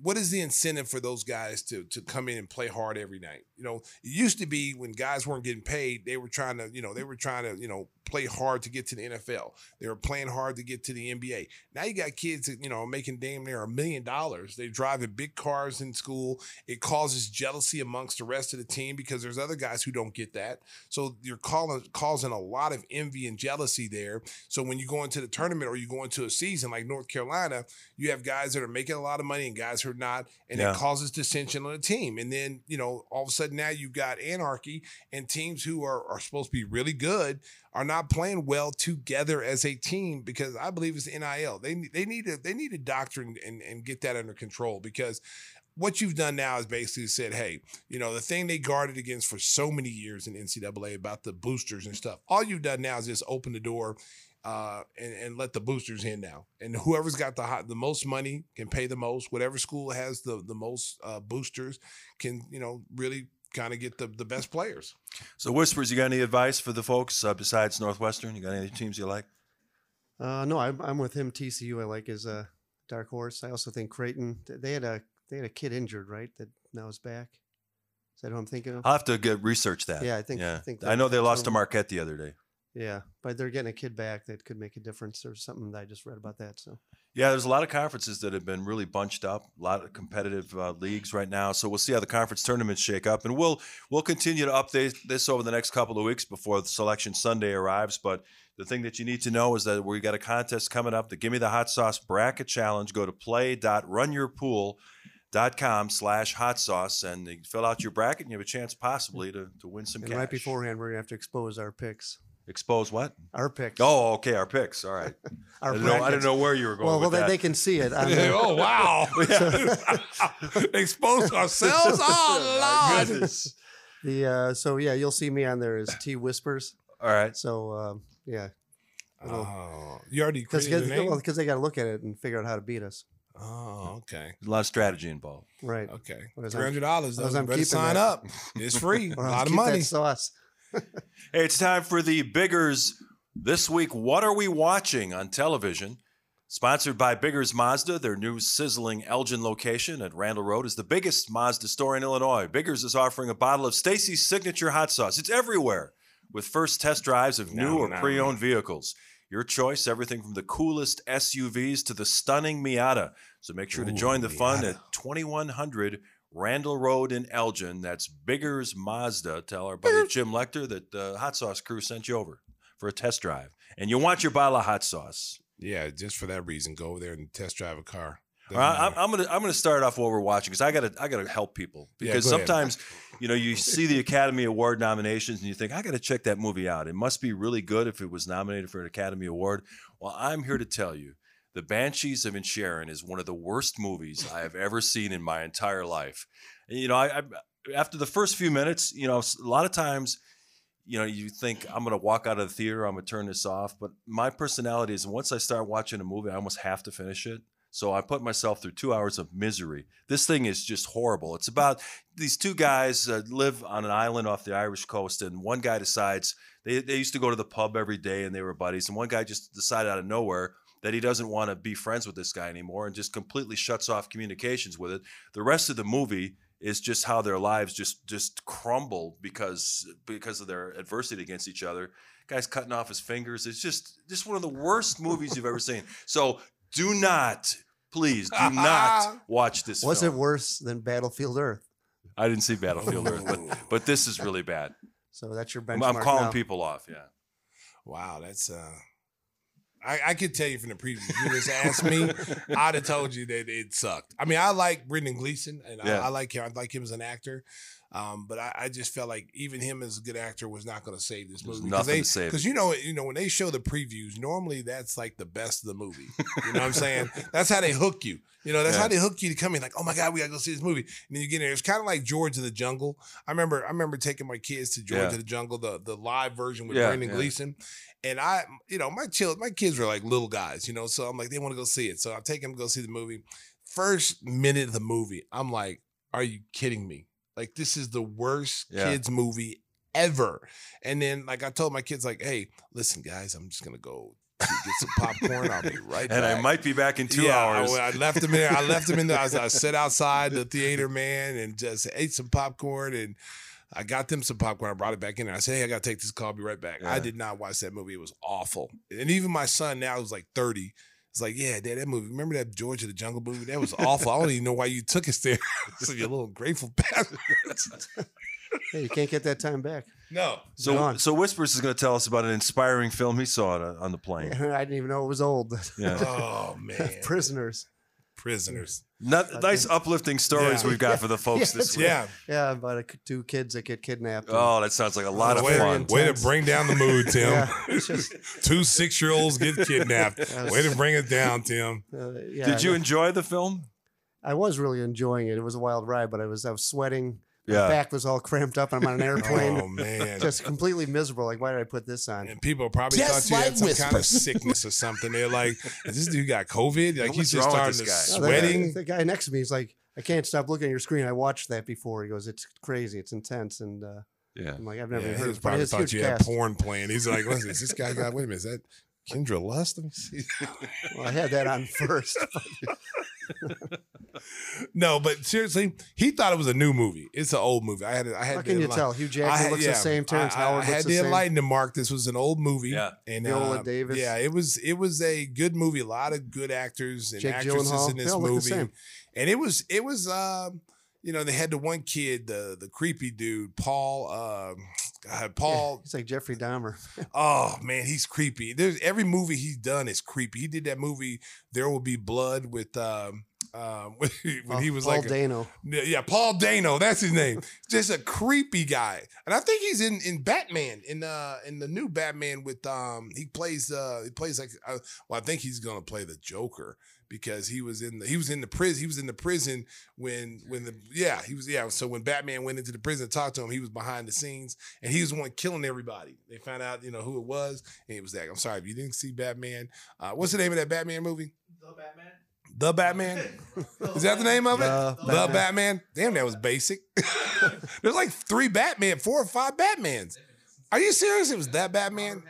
What is the incentive for those guys to to come in and play hard every night? You know, it used to be when guys weren't getting paid, they were trying to, you know, they were trying to, you know, play hard to get to the NFL. They were playing hard to get to the NBA. Now you got kids that, you know, making damn near a million dollars. They're driving big cars in school. It causes jealousy amongst the rest of the team because there's other guys who don't get that. So you're calling, causing a lot of envy and jealousy there. So when you go into the tournament or you go into a season like North Carolina, you have guys that are making a lot of money and guys who are not, and Yeah. it causes dissension on the team. And then, you know, all of a sudden now you've got anarchy and teams who are, are supposed to be really good are not playing well together as a team because I believe it's NIL. They they need to they need to doctrine and, and get that under control because what you've done now is basically said, hey, you know, the thing they guarded against for so many years in NCAA about the boosters and stuff. All you've done now is just open the door uh, and, and let the boosters in now. And whoever's got the hot, the most money can pay the most. Whatever school has the the most uh, boosters can, you know, really kind of get the the best players. So, Whispers, you got any advice for the folks uh, besides Northwestern? You got any teams you like? Uh, no, I'm, I'm with him. TCU, I like is a dark horse. I also think Creighton. They had a they had a kid injured, right? That now is back. Is that who I'm thinking of? I'll have to get research that. Yeah, I think- I Yeah, think I know they that's lost to Marquette the other day. Yeah, but they're getting a kid back that could make a difference. Or something that I just read about that. So Yeah, there's a lot of conferences that have been really bunched up. A lot of competitive uh, leagues right now. So we'll see how the conference tournaments shake up, and we'll we'll continue to update this over the next couple of weeks before the selection Sunday arrives. But the thing that you need to know is that we got a contest coming up. The Give Me the Hot Sauce Bracket Challenge. Go to play.runyourpool.com slash hot sauce and fill out your bracket and you have a chance possibly to, to win some and cash. right beforehand, we're gonna have to expose our picks. Expose what? Our picks. Oh, okay, our picks. All right. Our I, didn't know, I didn't know where you were going Well, well, with they, that. they can see it. on Yeah, the- oh wow! Expose ourselves. Oh Lord! Goodness. The uh, so yeah, you'll see me on there as T Whispers. All right. So um, yeah, Oh, you already because created the name. they got to look at it and figure out how to beat us. Oh, okay, There's a lot of strategy involved. Right. okay. What is Three that? hundred dollars. What is though. I'm You better keeping sign that? up. It's free. a lot of keep that money. sauce. Hey, it's time for the Biggers this week. What are we watching on television? Sponsored by Biggers Mazda, their new sizzling Elgin location at Randall Road is the biggest Mazda store in Illinois. Biggers is offering a bottle of Stacey's signature hot sauce. It's everywhere with first test drives of new No, or no, pre-owned vehicles. Your choice, everything from the coolest SUVs to the stunning Miata. So make sure to join the fun Miata. at 2100 Randall Road in Elgin. That's Biggers Mazda. Tell our buddy Jim Lecter that the hot sauce crew sent you over for a test drive. And you want your bottle of hot sauce. Yeah, just for that reason, go over there and test drive a car. All right, I'm, I'm gonna I'm gonna start off what we're watching because I gotta I gotta help people because go ahead. sometimes you know you see the Academy Award nominations and you think I gotta check that movie out. It must be really good if it was nominated for an Academy Award. Well, I'm here to tell you, The Banshees of Inisherin is one of the worst movies I have ever seen in my entire life. You know, I, I after the first few minutes, you know, a lot of times. You know, you think I'm gonna walk out of the theater, I'm gonna turn this off. But my personality is once I start watching a movie, I almost have to finish it. So I put myself through two hours of misery. This thing is just horrible. It's about these two guys uh, live on an island off the Irish coast, and one guy decides they, they used to go to the pub every day and they were buddies, and one guy just decided out of nowhere that he doesn't want to be friends with this guy anymore and just completely shuts off communications with it. The rest of the movie is just how their lives just just crumble because because of their adversity against each other. Guy's cutting off his fingers. It's just just one of the worst movies you've ever seen. So do not, please, do not watch this. Was film. it worse than Battlefield Earth? I didn't see Battlefield Earth, but but this is really bad. So that's your I'm, benchmark. I'm calling now. people off. Yeah. Wow, that's uh I, I could tell you from the preview. If you just asked me, I'd have told you that it sucked. I mean, I like Brendan Gleeson and Yeah. I, I like him. I like him as an actor. Um, but I, I just felt like even him as a good actor was not going to save this There's movie. nothing they, to save. Because you know, you know when they show the previews, normally that's like the best of the movie. You know what I'm saying? That's how they hook you. You know, that's Yeah. how they hook you to come in. Like, oh my god, we gotta go see this movie. And then you get in there. It's kind of like George of the Jungle. I remember, I remember taking my kids to George Yeah. of the Jungle, the the live version with Yeah, Brendan. Gleeson. And I, you know, my child, my kids were like little guys, you know, so I'm like, they want to go see it. So I'm taking them to go see the movie. First minute of the movie, I'm like, are you kidding me? Like, this is the worst Yeah. kids movie ever. And then, like, I told my kids, like, hey, listen, guys, I'm just gonna go get some popcorn. I'll be right And back. I might be back in two Yeah, hours. I, I left them in there. I left them in there. I, I sat outside the theater, man, and just ate some popcorn. And I got them some popcorn. I brought it back in and I said, hey, I got to take this call. I'll be right back. Yeah. I did not watch that movie. It was awful. And even my son now who's like 30. It's like, yeah, dad, that movie. Remember that George of the Jungle movie? That was awful. I don't even know why you took us there. so you little grateful bastard. Hey, you can't get that time back. no. so Gone. so Whispers is going to tell us about an inspiring film he saw on, on the plane. I didn't even know it was old. Yeah. Oh man. Prisoners. Prisoners. Not, nice uplifting stories Yeah. we've got for the folks Yeah, this week. Yeah. Yeah, about a, two kids that get kidnapped. and- Oh, that sounds like a lot of way, fun. way to intense. bring down the mood, Tim. Yeah, it's just, Two six year olds get kidnapped. Yes. Way to bring it down, Tim. uh, yeah, Did you enjoy the film? I was really enjoying it. It was a wild ride, but I was I was sweating. My Yeah. back was all cramped up. I'm on an airplane. Oh man. Just completely miserable. Like, why did I put this on? and people probably Just thought you had like some kind of sickness or something. They're like, "Is this dude got COVID? Like What's he's just starting to this? No, the guy- sweating. The guy next to me is like, I can't stop looking at your screen. I watched that before. He goes, it's crazy. It's intense. And uh, Yeah. I'm like, I've never Yeah, even he heard was of probably thought huge you had porn playing. He's like, listen, is this guy got? Wait a minute, is that Kendra Lust? Let me see. Well, I had that on first. no, but seriously, he thought it was a new movie. It's an old movie. I had, I had. How to can you enli- tell? Hugh I Jackman had- looks yeah, the same. Terrence I, I- Howard I looks had the to enlighten the Mark. This was an old movie. Yeah. and Viola uh, Davis. Yeah, it was. It was a good movie. A lot of good actors and Jake actresses Gyllenhaal. in this all the movie. same. And it was. It was. Um, you know, they had the one kid, the the creepy dude, Paul. Um, God, Paul. He's like Jeffrey Dahmer. Oh man, he's creepy. There's every movie he's done is creepy. He did that movie There Will Be Blood with um um when he, when he was Paul like a- Dano. yeah, yeah, Paul Dano, that's his name. Just a creepy guy. And I think he's in in Batman in uh in the new Batman with um he plays uh he plays like uh, well I think he's to play the Joker because he was in the he was in the prison he was in the prison when when the yeah he was yeah so when Batman went into the prison to talk to him he was behind the scenes and he was the one killing everybody. They found out you know who it was and it was that I'm sorry if you didn't see Batman uh what's the name of that Batman movie? The Batman? Is that the name of it? The the Batman. Batman? Damn that was basic. There's like three Batman four or five Batmans. Are you serious? It was that Batman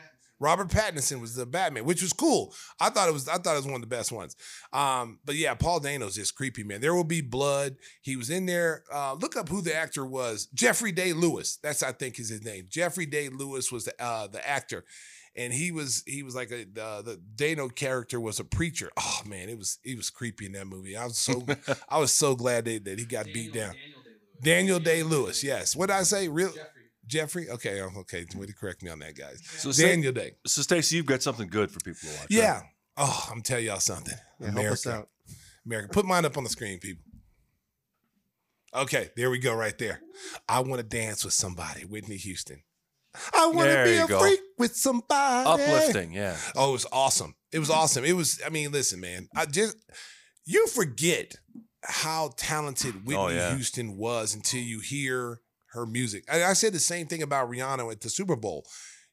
Robert Pattinson was the Batman, which was cool. I thought it was. I thought it was one of the best ones. Um, but yeah, Paul Dano's just creepy, man. There will be blood. He was in there. Uh, look up who the actor was. Jeffrey Day Lewis. That's I think is his name. Jeffrey Day Lewis was the uh, the actor, and he was he was like a uh, the Dano character was a preacher. Oh man, it was he was creepy in that movie. I was so I was so glad that, that he got beat down. Daniel Day Lewis. Yes. What did I say? Real. Jeffrey. Okay. oh, Okay. Way to correct me on that, guys. So Sta- Daniel Day. So Stacey, you've got something good for people to watch. Yeah. right? Oh, I'm telling y'all something. Yeah, help us America. out. America. Put mine up on the screen, people. Okay, there we go, right there. I want to dance with somebody, Whitney Houston. I want to be a go. freak with somebody. Uplifting. Yeah. Oh, it was awesome. It was awesome. It was, I mean, listen, man. I just you forget how talented oh, Whitney Oh, yeah. Houston was until you hear her music. I, I said the same thing about Rihanna at the Super Bowl.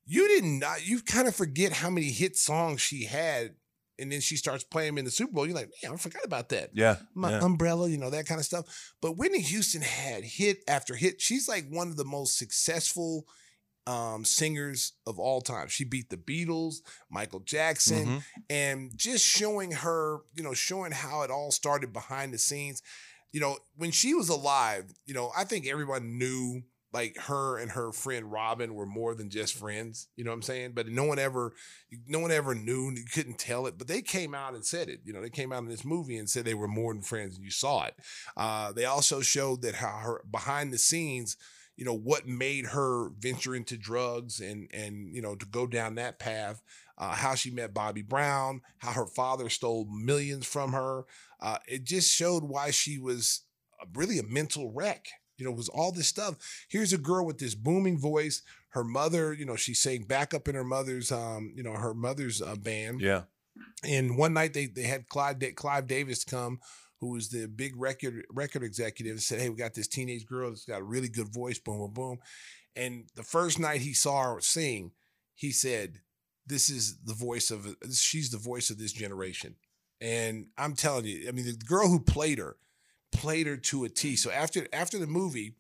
You didn't you kind of forget how many hit songs she had, and then she starts playing them in the Super Bowl. You're like, man, I forgot about that Yeah. my yeah. umbrella, you know, that kind of stuff. But Whitney Houston had hit after hit. She's like one of the most successful um, singers of all time. She beat the Beatles, Michael Jackson, Mhm. and just showing her, you know, showing how it all started behind the scenes. You know, when she was alive, you know, I think everyone knew like her and her friend Robin were more than just friends. You know what I'm saying? But no one ever, no one ever knew. You couldn't tell it. But they came out and said it. You know, they came out in this movie and said they were more than friends, and you saw it. Uh, they also showed that how her behind the scenes, you know, what made her venture into drugs and and you know to go down that path. Uh, how she met Bobby Brown, how her father stole millions from her. Uh, it just showed why she was a- really a mental wreck. You know, it was all this stuff. Here's a girl with this booming voice. Her mother, you know, she sang backup in her mother's, um, you know, her mother's uh, band. Yeah. And one night they they had Clive Clive Davis come, who was the big record record executive, and said, "Hey, we got this teenage girl that's got a really good voice." Boom, boom, boom. And the first night he saw her sing, he said, "This is the voice of she's the voice of this generation." And I'm telling you, I mean, the girl who played her played her to a T. So after after the movie,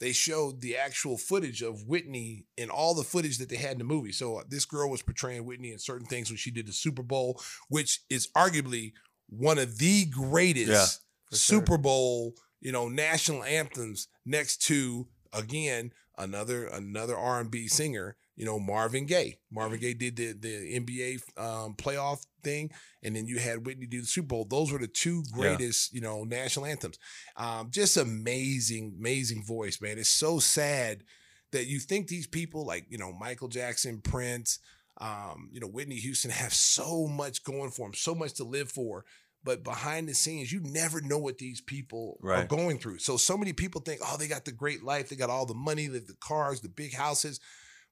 they showed the actual footage of Whitney and all the footage that they had in the movie. So uh, this girl was portraying Whitney in certain things when she did the Super Bowl, which is arguably one of the greatest Yeah, for sure. Super Bowl, you know, national anthems next to again another another R&B singer, you know, Marvin Gaye. Marvin Gaye did the the NBA um, playoff thing, and then you had Whitney do the Super Bowl. Those were the two Yeah. greatest, you know, national anthems. Um, just amazing, amazing voice, man. It's so sad that you think these people like you know Michael Jackson, Prince, um, you know Whitney Houston have so much going for them, so much to live for. But behind the scenes, you never know what these people are going through. So so many people think, oh, they got the great life, they got all the money, the cars, the big houses.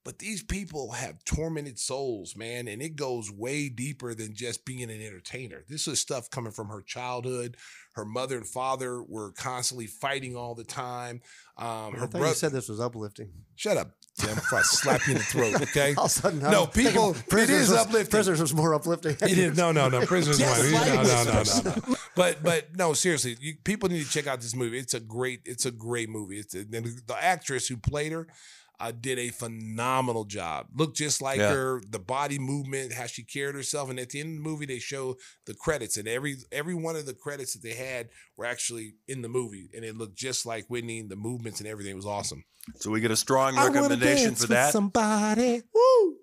But these people have tormented souls, man, and it goes way deeper than just being an entertainer. This is stuff coming from her childhood. Her mother and father were constantly fighting all the time. Um, I her thought you brother. said this was uplifting. Shut up, Tim. Before I slap you in the throat, okay? All of a sudden, I'm no, people. It Prisoners is was- uplifting. Prisoners was more uplifting. It is no, no, no. Prisoners. Yes, one. no, no, no, no, no. But, but no, seriously, you, people need to check out this movie. It's a great, it's a great movie. It's and the actress who played her. Uh, did a phenomenal job. Looked just like Yeah. her, the body movement, how she carried herself. And at the end of the movie, they show the credits, and every every one of the credits that they had were actually in the movie, and it looked just like Whitney. The movements and everything was awesome. So we get a strong recommendation for that. Somebody, woo!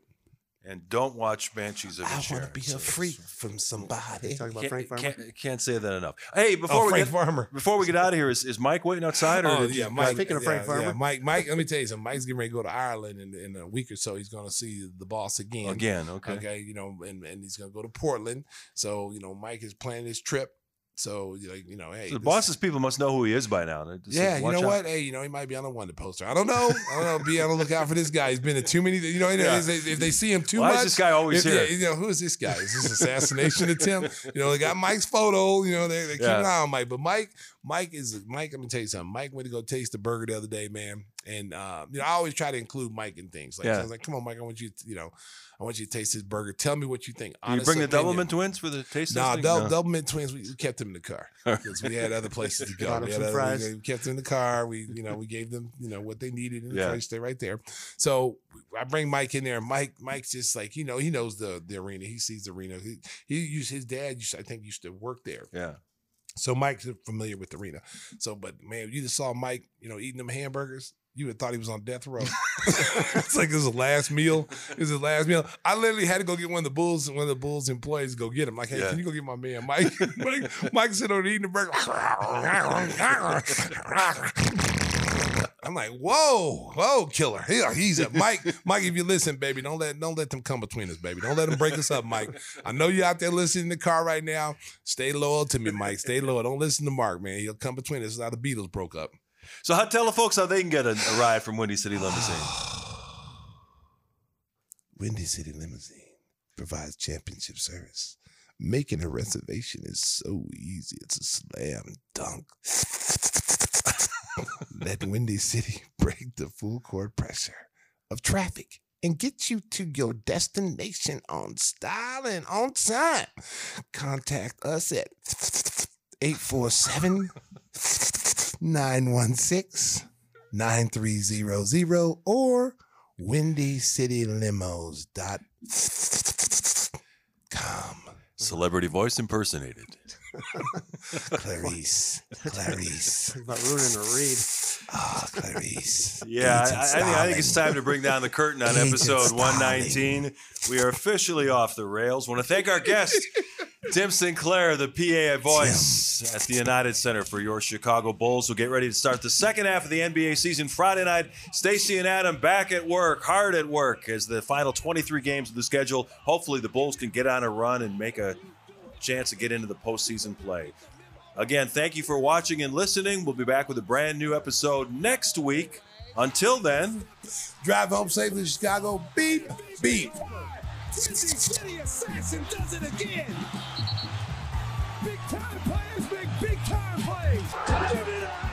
And don't watch Banshees of I want to be a freak from somebody. Talking about Can't, Frank Farmer. can't, can't say that enough. Hey, oh, before Oh, we Frank get Farmer. before we get out of here, is, is Mike waiting outside? Or Oh yeah, you- Mike. Speaking of Frank yeah, Farmer. yeah, Mike. Mike, let me tell you something. Mike's getting ready to go to Ireland in, in a week or so. He's going to see the boss again. again? Okay. Okay, you know, and, and he's going to go to Portland. So you know, Mike is planning his trip. So like you know, hey, the this- boss's people must know who he is by now. Just Yeah, you know out. what? Hey, you know, he might be on a wanted poster. I don't know. I don't know. Be on the lookout for this guy. He's been in too many. You know, Yeah. if, they, if they see him too much. Why is this guy always if- here? yeah, you know, who is this guy? Is this assassination attempt? You know, they got Mike's photo. You know, they, they keep Yeah. an eye on Mike. But Mike, Mike is Mike. Let me tell you something. Mike went to go taste the burger the other day, man. And uh, you know, I always try to include Mike in things. Like, Yeah. so I was like, come on, Mike, I want you. To, you know, I want you to taste this burger. Tell me what you think. Can you Honest bring the opinion. Doublemint twins for the taste Nah, testing? dou- No. Doublemint twins. We, we kept them in the car because we had other places to go. We, some other- fries. we kept them in the car. We, you know, we gave them, you know, what they needed in the Yeah. car. Stay right there. So I bring Mike in there. and Mike, Mike's just like, you know, he knows the the arena. He sees the arena. He, he used his dad. Used, I think used to work there. Yeah. So Mike's familiar with the arena. So, but man, you just saw Mike, you know, eating them hamburgers. You would have thought he was on death row. it's like this is the last meal. This is the last meal. I literally had to go get one of the Bulls, one of the Bulls employees to go get him. Like, hey, Yeah. can you go get my man Mike? Mike, Mike sitting over oh, there eating the burger. I'm like, whoa, whoa, killer. He- he's a Mike. Mike, if you listen, baby, don't let don't let them come between us, baby. Don't let them break us up, Mike. I know you're out there listening in the car right now. Stay loyal to me, Mike. Stay loyal. Don't listen to Mark, man. He'll come between us. This is how the Beatles broke up. So how, tell the folks how they can get a, a ride from Windy City Limousine. Windy City Limousine provides championship service. Making a reservation is so easy. It's a slam dunk. Let Windy City break the full court pressure of traffic and get you to your destination on style and on time. Contact us at 847 916 9300 or windycitylimos.com. Celebrity voice impersonated. Clarice. Clarice. About ruining a read. Ah, Clarice. Yeah, I, I, think, I think it's time to bring down the curtain on episode Stalin. 119. We are officially off the rails. want to thank our guest, Tim Sinclair, the PA voice at the United Center for your Chicago Bulls. We'll get ready to start the second half of the NBA season Friday night. Stacey and Adam back at work, hard at work, as the final 23 games of the schedule. Hopefully, the Bulls can get on a run and make a chance to get into the postseason play. Again, thank you for watching and listening. We'll be back with a brand new episode next week. Until then, Drive home safely, Chicago. Beep, beep. City City Assassin does it again. Big time players make big time plays. Give it up.